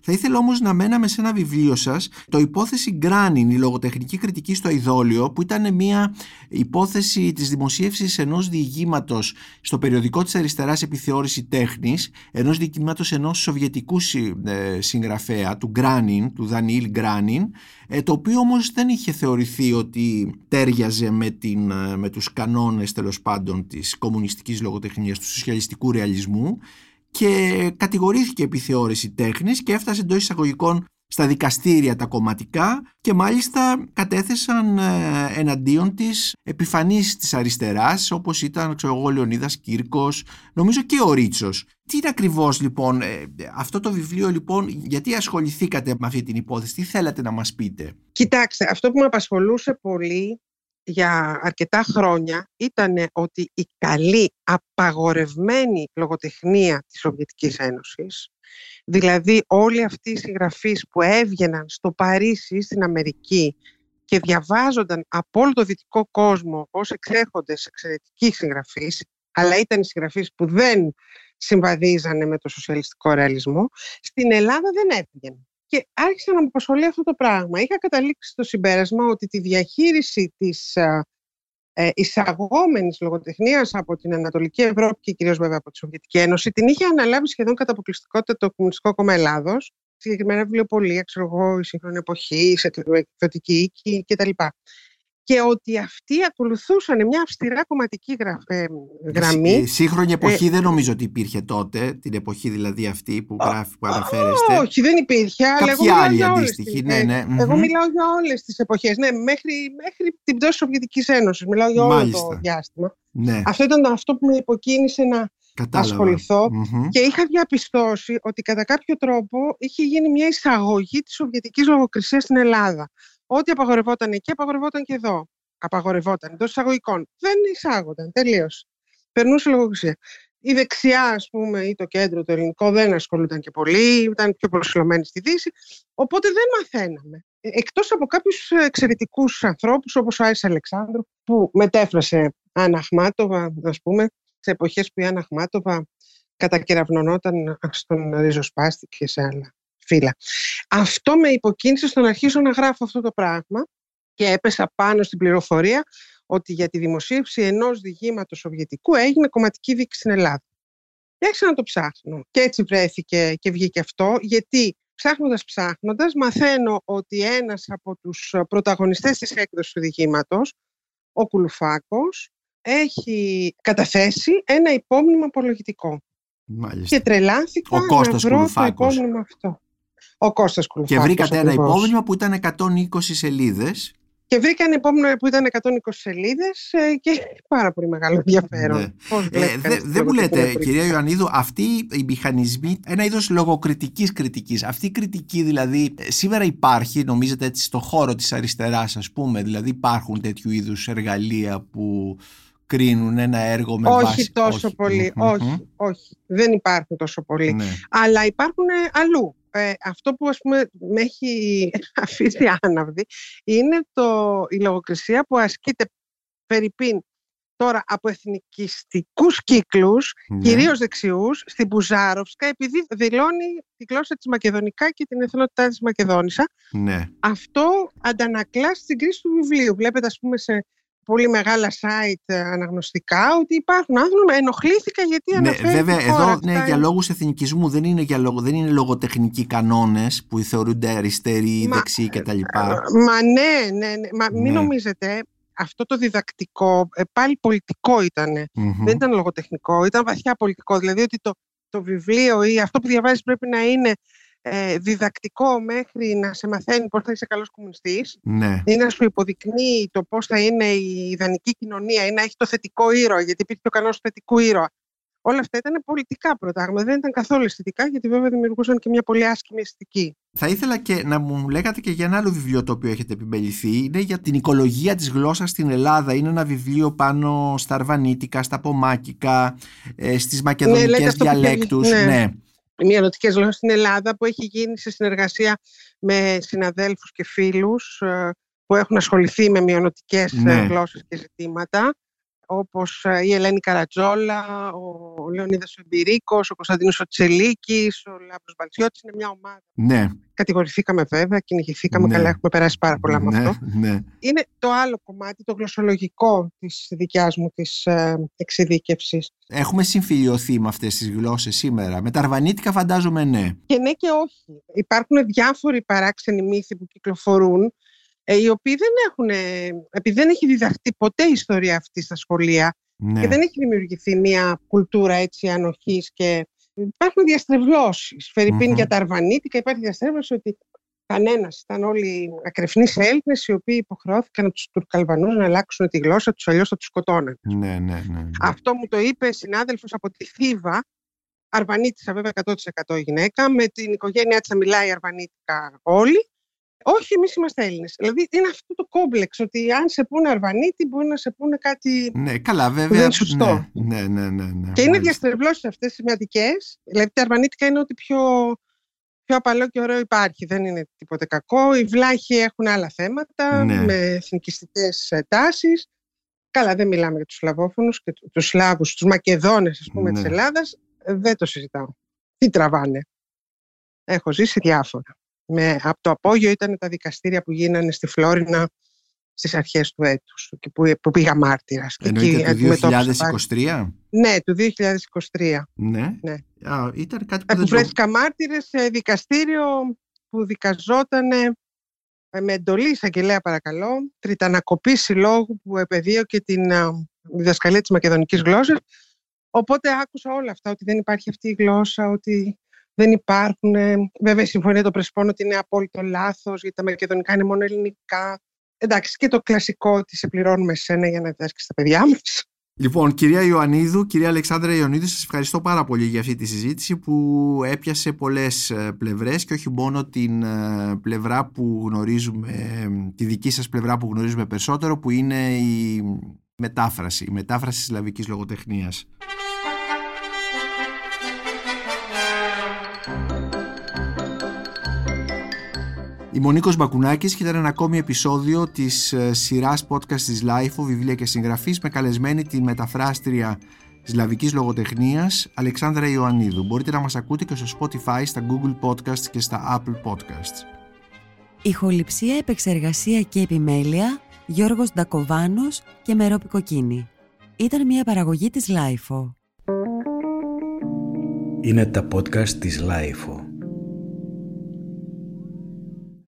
Θα ήθελα όμως να μέναμε σε ένα βιβλίο σας το υπόθεση Γκράνιν, η λογοτεχνική κριτική στο Ιδόλιο που ήταν μια υπόθεση της δημοσίευσης ενός διηγήματος στο περιοδικό της αριστεράς επιθεώρηση τέχνης ενός διηγήματος ενός σοβιετικού ε, συγγραφέα του Γκράνιν, του Δανιήλ Γκράνιν το οποίο όμως δεν είχε θεωρηθεί ότι τέριαζε με την με τους κανόνες τέλος πάντων της κομμουνιστικής λογοτεχνίας του σοσιαλιστικού ρεαλισμού και κατηγορήθηκε επιθεώρηση τέχνης και έφτασε εντός εισαγωγικών στα δικαστήρια τα κομματικά και μάλιστα κατέθεσαν ε, εναντίον της επιφανείς της αριστεράς όπως ήταν ξέρω εγώ Λεωνίδας Κύρκος, νομίζω και ο Ρίτσος. Τι είναι ακριβώς λοιπόν ε, αυτό το βιβλίο λοιπόν, γιατί ασχοληθήκατε με αυτή την υπόθεση, τι θέλατε να μας πείτε; Κοιτάξτε, αυτό που με απασχολούσε πολύ για αρκετά χρόνια ήταν ότι η καλή απαγορευμένη λογοτεχνία της Σοβιετικής Ένωσης, δηλαδή όλοι αυτοί οι συγγραφείς που έβγαιναν στο Παρίσι ή στην Αμερική και διαβάζονταν από όλο το δυτικό κόσμο ως εξέχοντες εξαιρετικοί συγγραφείς, αλλά ήταν οι συγγραφείς που δεν συμβαδίζανε με το σοσιαλιστικό ρεαλισμό, στην Ελλάδα δεν έβγαιναν. Και άρχισα να μου απασχολεί αυτό το πράγμα. Είχα καταλήξει στο συμπέρασμα ότι τη διαχείριση της ε, εισαγόμενης λογοτεχνίας από την Ανατολική Ευρώπη και κυρίως βέβαια από τη Σοβιετική Ένωση την είχε αναλάβει σχεδόν κατά αποκλειστικότητα το Κομμουνιστικό Κόμμα Ελλάδος, συγκεκριμένα βιβλιοπολία, ξέρω εγώ, η σύγχρονη εποχή, η εκδοτική οίκη κτλ και ότι αυτοί ακολουθούσαν μια αυστηρά κομματική ε, γραμμή. Η σύγχρονη εποχή ε, δεν νομίζω ότι υπήρχε τότε, την εποχή δηλαδή αυτή που, γράφει, που αναφέρεστε. Όχι, δεν υπήρχε. Κάποιοι άλλοι αντίστοιχοι. Ναι, ναι. Εγώ μιλάω για όλες τις εποχές. Ναι, μέχρι, μέχρι την πτώση της Σοβιετικής Ένωσης. Μιλάω για όλο το διάστημα. Ναι. Αυτό ήταν αυτό που με υποκίνησε να ασχοληθω και είχα διαπιστώσει ότι κατά κάποιο τρόπο είχε γίνει μια εισαγωγή της Σοβιετικής λογοκρισίας στην Ελλάδα. Ό,τι απαγορευόταν εκεί, απαγορευόταν και εδώ. Απαγορευόταν εντός εισαγωγικών. Δεν εισάγονταν. Τελείως. Περνούσε λογοκρισία. Η δεξιά, ας πούμε, ή το κέντρο, το ελληνικό, δεν ασχολούνταν και πολύ, ήταν πιο προσιλωμένοι στη Δύση. Οπότε δεν μαθαίναμε. Ε, Εκτός από κάποιους εξαιρετικούς ανθρώπους, όπως ο Άις Αλεξάνδρου, που μετέφρασε Άννα Αχμάτοβα, ας πούμε, σε εποχές που η Άννα Αχμάτοβα κατακεραυνωνόταν στον ριζοσπάστη και σε άλλα φύλλα. Αυτό με υποκίνησε στο να αρχίσω να γράφω αυτό το πράγμα και έπεσα πάνω στην πληροφορία ότι για τη δημοσίευση ενός διηγήματος σοβιετικού έγινε κομματική δίκη στην Ελλάδα. Και άρχισα να το ψάχνω. Και έτσι βρέθηκε και βγήκε αυτό, γιατί ψάχνοντας ψάχνοντας μαθαίνω ότι ένας από τους πρωταγωνιστές της έκδοσης του διηγήματος, ο Κουλουφάκος έχει καταθέσει ένα υπόμνημα απολογητικό. Μάλιστα. Και τρελάθηκα Ο Κώστας να βρω Κουλουφάκος. το υπόμνημα αυτό. Ο Κώστας Και Κουλουφάκος. βρήκατε ένα ακριβώς. υπόμνημα που ήταν 120 σελίδες. Και βρήκα ένα υπόμνημα που ήταν 120 σελίδες ε, και πάρα πολύ μεγάλο ενδιαφέρον. Ναι. Πώς Ε, βλέπεις δε- κανείς τη δεν μου λέτε, λογοτεχνία κυρία Ιωαννίδου, αυτοί οι μηχανισμοί, ένα είδος λογοκριτικής κριτικής, αυτή η κριτική δηλαδή ε, σήμερα υπάρχει, νομίζετε έτσι, στο χώρο της αριστεράς ας πούμε, δηλαδή υπάρχουν τέτοιου είδους εργαλεία που κρίνουν ένα έργο με όχι βάση... τόσο πολύ, Μμμ, μμμ. όχι, όχι, δεν υπάρχουν τόσο πολύ. Ναι. Αλλά υπάρχουν ε, αλλού. Ε, αυτό που ας πούμε με έχει αφήσει άναυδη είναι το, η λογοκρισία που ασκείται περίπιν τώρα από εθνικιστικούς κύκλους, Ναι. κυρίως δεξιούς, στην Μπουζάροφσκα, επειδή δηλώνει τη γλώσσα της Μακεδονικά και την εθνότητά της Μακεδόνισσα. ναι. Αυτό αντανακλά στην κρίση του βιβλίου. Βλέπετε, ας πούμε, σε πολύ μεγάλα site ε, αναγνωστικά ότι υπάρχουν άνθρωποι ενοχλήθηκα γιατί Ναι, αναφέρει βέβαια, τη χώρα. εδώ Αυτά ναι, για είναι- λόγους εθνικισμού δεν είναι, για λόγο, δεν είναι λογοτεχνικοί κανόνες που θεωρούνται αριστεροί, Μα- δεξιοί κτλ. Μα ναι, ναι, ναι. Μα μην Ναι. νομίζετε, αυτό το διδακτικό ε, πάλι πολιτικό ήταν. Μμμ. Δεν ήταν λογοτεχνικό, ήταν βαθιά πολιτικό. Δηλαδή ότι το, το βιβλίο ή αυτό που διαβάζεις πρέπει να είναι ε, διδακτικό μέχρι να σε μαθαίνει πώς θα είσαι καλός κομμουνιστής Ναι. ή να σου υποδεικνύει το πώς θα είναι η ιδανική κοινωνία ή να έχει το θετικό ήρωα, γιατί υπήρχε ο κανόνας του θετικού ήρωα. Όλα αυτά ήταν πολιτικά προτάγματα, δεν ήταν καθόλου αισθητικά, γιατί βέβαια δημιουργούσαν και μια πολύ άσχημη αισθητική. Θα ήθελα και να μου λέγατε και για ένα άλλο βιβλίο το οποίο έχετε επιμεληθεί. Είναι για την οικολογία της γλώσσας στην Ελλάδα. Είναι ένα βιβλίο πάνω στα αρβανίτικα, στα πομάκικα, ε, στις Ναι, λέτε μακεδονικές αυτό που είχε βγει, διαλέκτους. ναι. ναι. Οι μειονοτικές γλώσσες στην Ελλάδα που έχει γίνει σε συνεργασία με συναδέλφους και φίλους ε, που έχουν ασχοληθεί με μειονοτικές ε, Ναι. γλώσσες και ζητήματα όπως ε, η Ελένη Καρατζόλα, ο Λεωνίδας Εμπειρίκος, ο Κωνσταντίνος Οτσελίκης, ο Λάμπρος Μπαλτσιώτης. Είναι μια ομάδα. Ναι, Κατηγορηθήκαμε βέβαια, κυνηγηθήκαμε Ναι. καλά, έχουμε περάσει πάρα πολλά με ναι, αυτό. ναι. Είναι το άλλο κομμάτι, το γλωσσολογικό της δικιάς μου της ε, εξειδίκευσης. Έχουμε συμφιλειωθεί με αυτές τις γλώσσες σήμερα. Με τα αρβανίτικα φαντάζομαι ναι. Και ναι και όχι. Υπάρχουν διάφοροι παράξενοι μύθοι που κυκλοφορούν, ε, οι οποίοι δεν έχουν, ε, επειδή δεν έχει διδαχτεί ποτέ η ιστορία αυτή στα σχολεία ναι. και δεν έχει δημιουργηθεί μια κουλτούρα έτσι ανοχής και υπάρχουν διαστρεβλώσεις. Φερρυπίν Μμμ. για τα αρβανίτικα υπάρχει διαστρέβλωση ότι κανένας ήταν όλοι ακρεφνείς Έλληνες οι οποίοι υποχρεώθηκαν από τους Τουρκαλβανούς να αλλάξουν τη γλώσσα τους, αλλιώς θα τους σκοτώναν. Ναι, ναι, ναι. ναι. Αυτό μου το είπε συνάδελφος από τη Θήβα, Αρβανίτισσα βέβαια 100% γυναίκα, με την οικογένειά της να μιλάει Αρβανίτικα όλοι. Όχι, εμείς είμαστε Έλληνες. Δηλαδή είναι αυτό το κόμπλεξ, ότι αν σε πούνε Αρβανίτη μπορεί να σε πούνε κάτι... Ναι, καλά, βέβαια. Δεν είναι σωστό. Ναι, ναι, ναι. ναι, ναι. και είναι Μάλιστα. διαστρεβλώσεις αυτές σημαντικές. Δηλαδή τα Αρβανίτικα είναι ότι πιο, πιο απαλό και ωραίο υπάρχει. Δεν είναι τίποτε κακό. Οι Βλάχοι έχουν άλλα θέματα, Ναι. με εθνικιστικές ε, τάσεις. Καλά, δεν μιλάμε για τους Σλαβόφωνους και του- τους Σλάβους, τους Μακεδόνες, ας πούμε, Ναι. της Ελλάδας. Ε, Δεν το συζητάω. Τι τραβάνε. Έχω ζήσει διάφορα. Με, από το απόγειο ήταν τα δικαστήρια που γίνανε στη Φλόρινα στις αρχές του έτους, και που, που πήγα μάρτυρας. Και εκεί Εννοείται το αντιμετώπισα πάλι- 2023. Ναι, του 2023. Ναι. Ναι. Α, ήταν κάτι Ε, που που δεν το... βρέθηκα μάρτυρες σε δικαστήριο που δικαζόταν με εντολή εισαγγελέα παρακαλώ, τριτανακοπή συλλόγου που επεδίωκε την α, διδασκαλία της μακεδονικής γλώσσας. Οπότε άκουσα όλα αυτά, ότι δεν υπάρχει αυτή η γλώσσα, ότι δεν υπάρχουν. ε, Βέβαια η συμφωνία των Πρεσπών ότι είναι απόλυτο λάθος, γιατί τα μακεδονικά είναι μόνο ελληνικά. Εντάξει, και το κλασικό ότι σε πληρώνουμε εσένα για να διδάσκεις τα παιδιά μας. Λοιπόν, κυρία Ιωαννίδου, κυρία Αλεξάνδρα Ιωαννίδου, σας ευχαριστώ πάρα πολύ για αυτή τη συζήτηση που έπιασε πολλές ε, πλευρές και όχι μόνο την ε, πλευρά που γνωρίζουμε, ε, τη δική σας πλευρά που γνωρίζουμε περισσότερο, που είναι η μετάφραση, η μετάφραση της σλαβικής λογοτεχνίας. Η Μονίκος Μπακουνάκης και ήταν ένα ακόμη επεισόδιο της ε, σειράς podcast της LIFO, βιβλία και συγγραφής, με καλεσμένη τη μεταφράστρια Σλαβικής λογοτεχνίας Αλεξάνδρα Ιωαννίδου. Μπορείτε να μας ακούτε και στο Spotify, στα Google Podcasts και στα Apple Podcasts. Ηχοληψία, επεξεργασία και επιμέλεια Γιώργος Ντακοβάνος και Μερόπη Κοκκίνη. Ήταν μια παραγωγή της LIFO. Είναι τα podcast της Lifeo.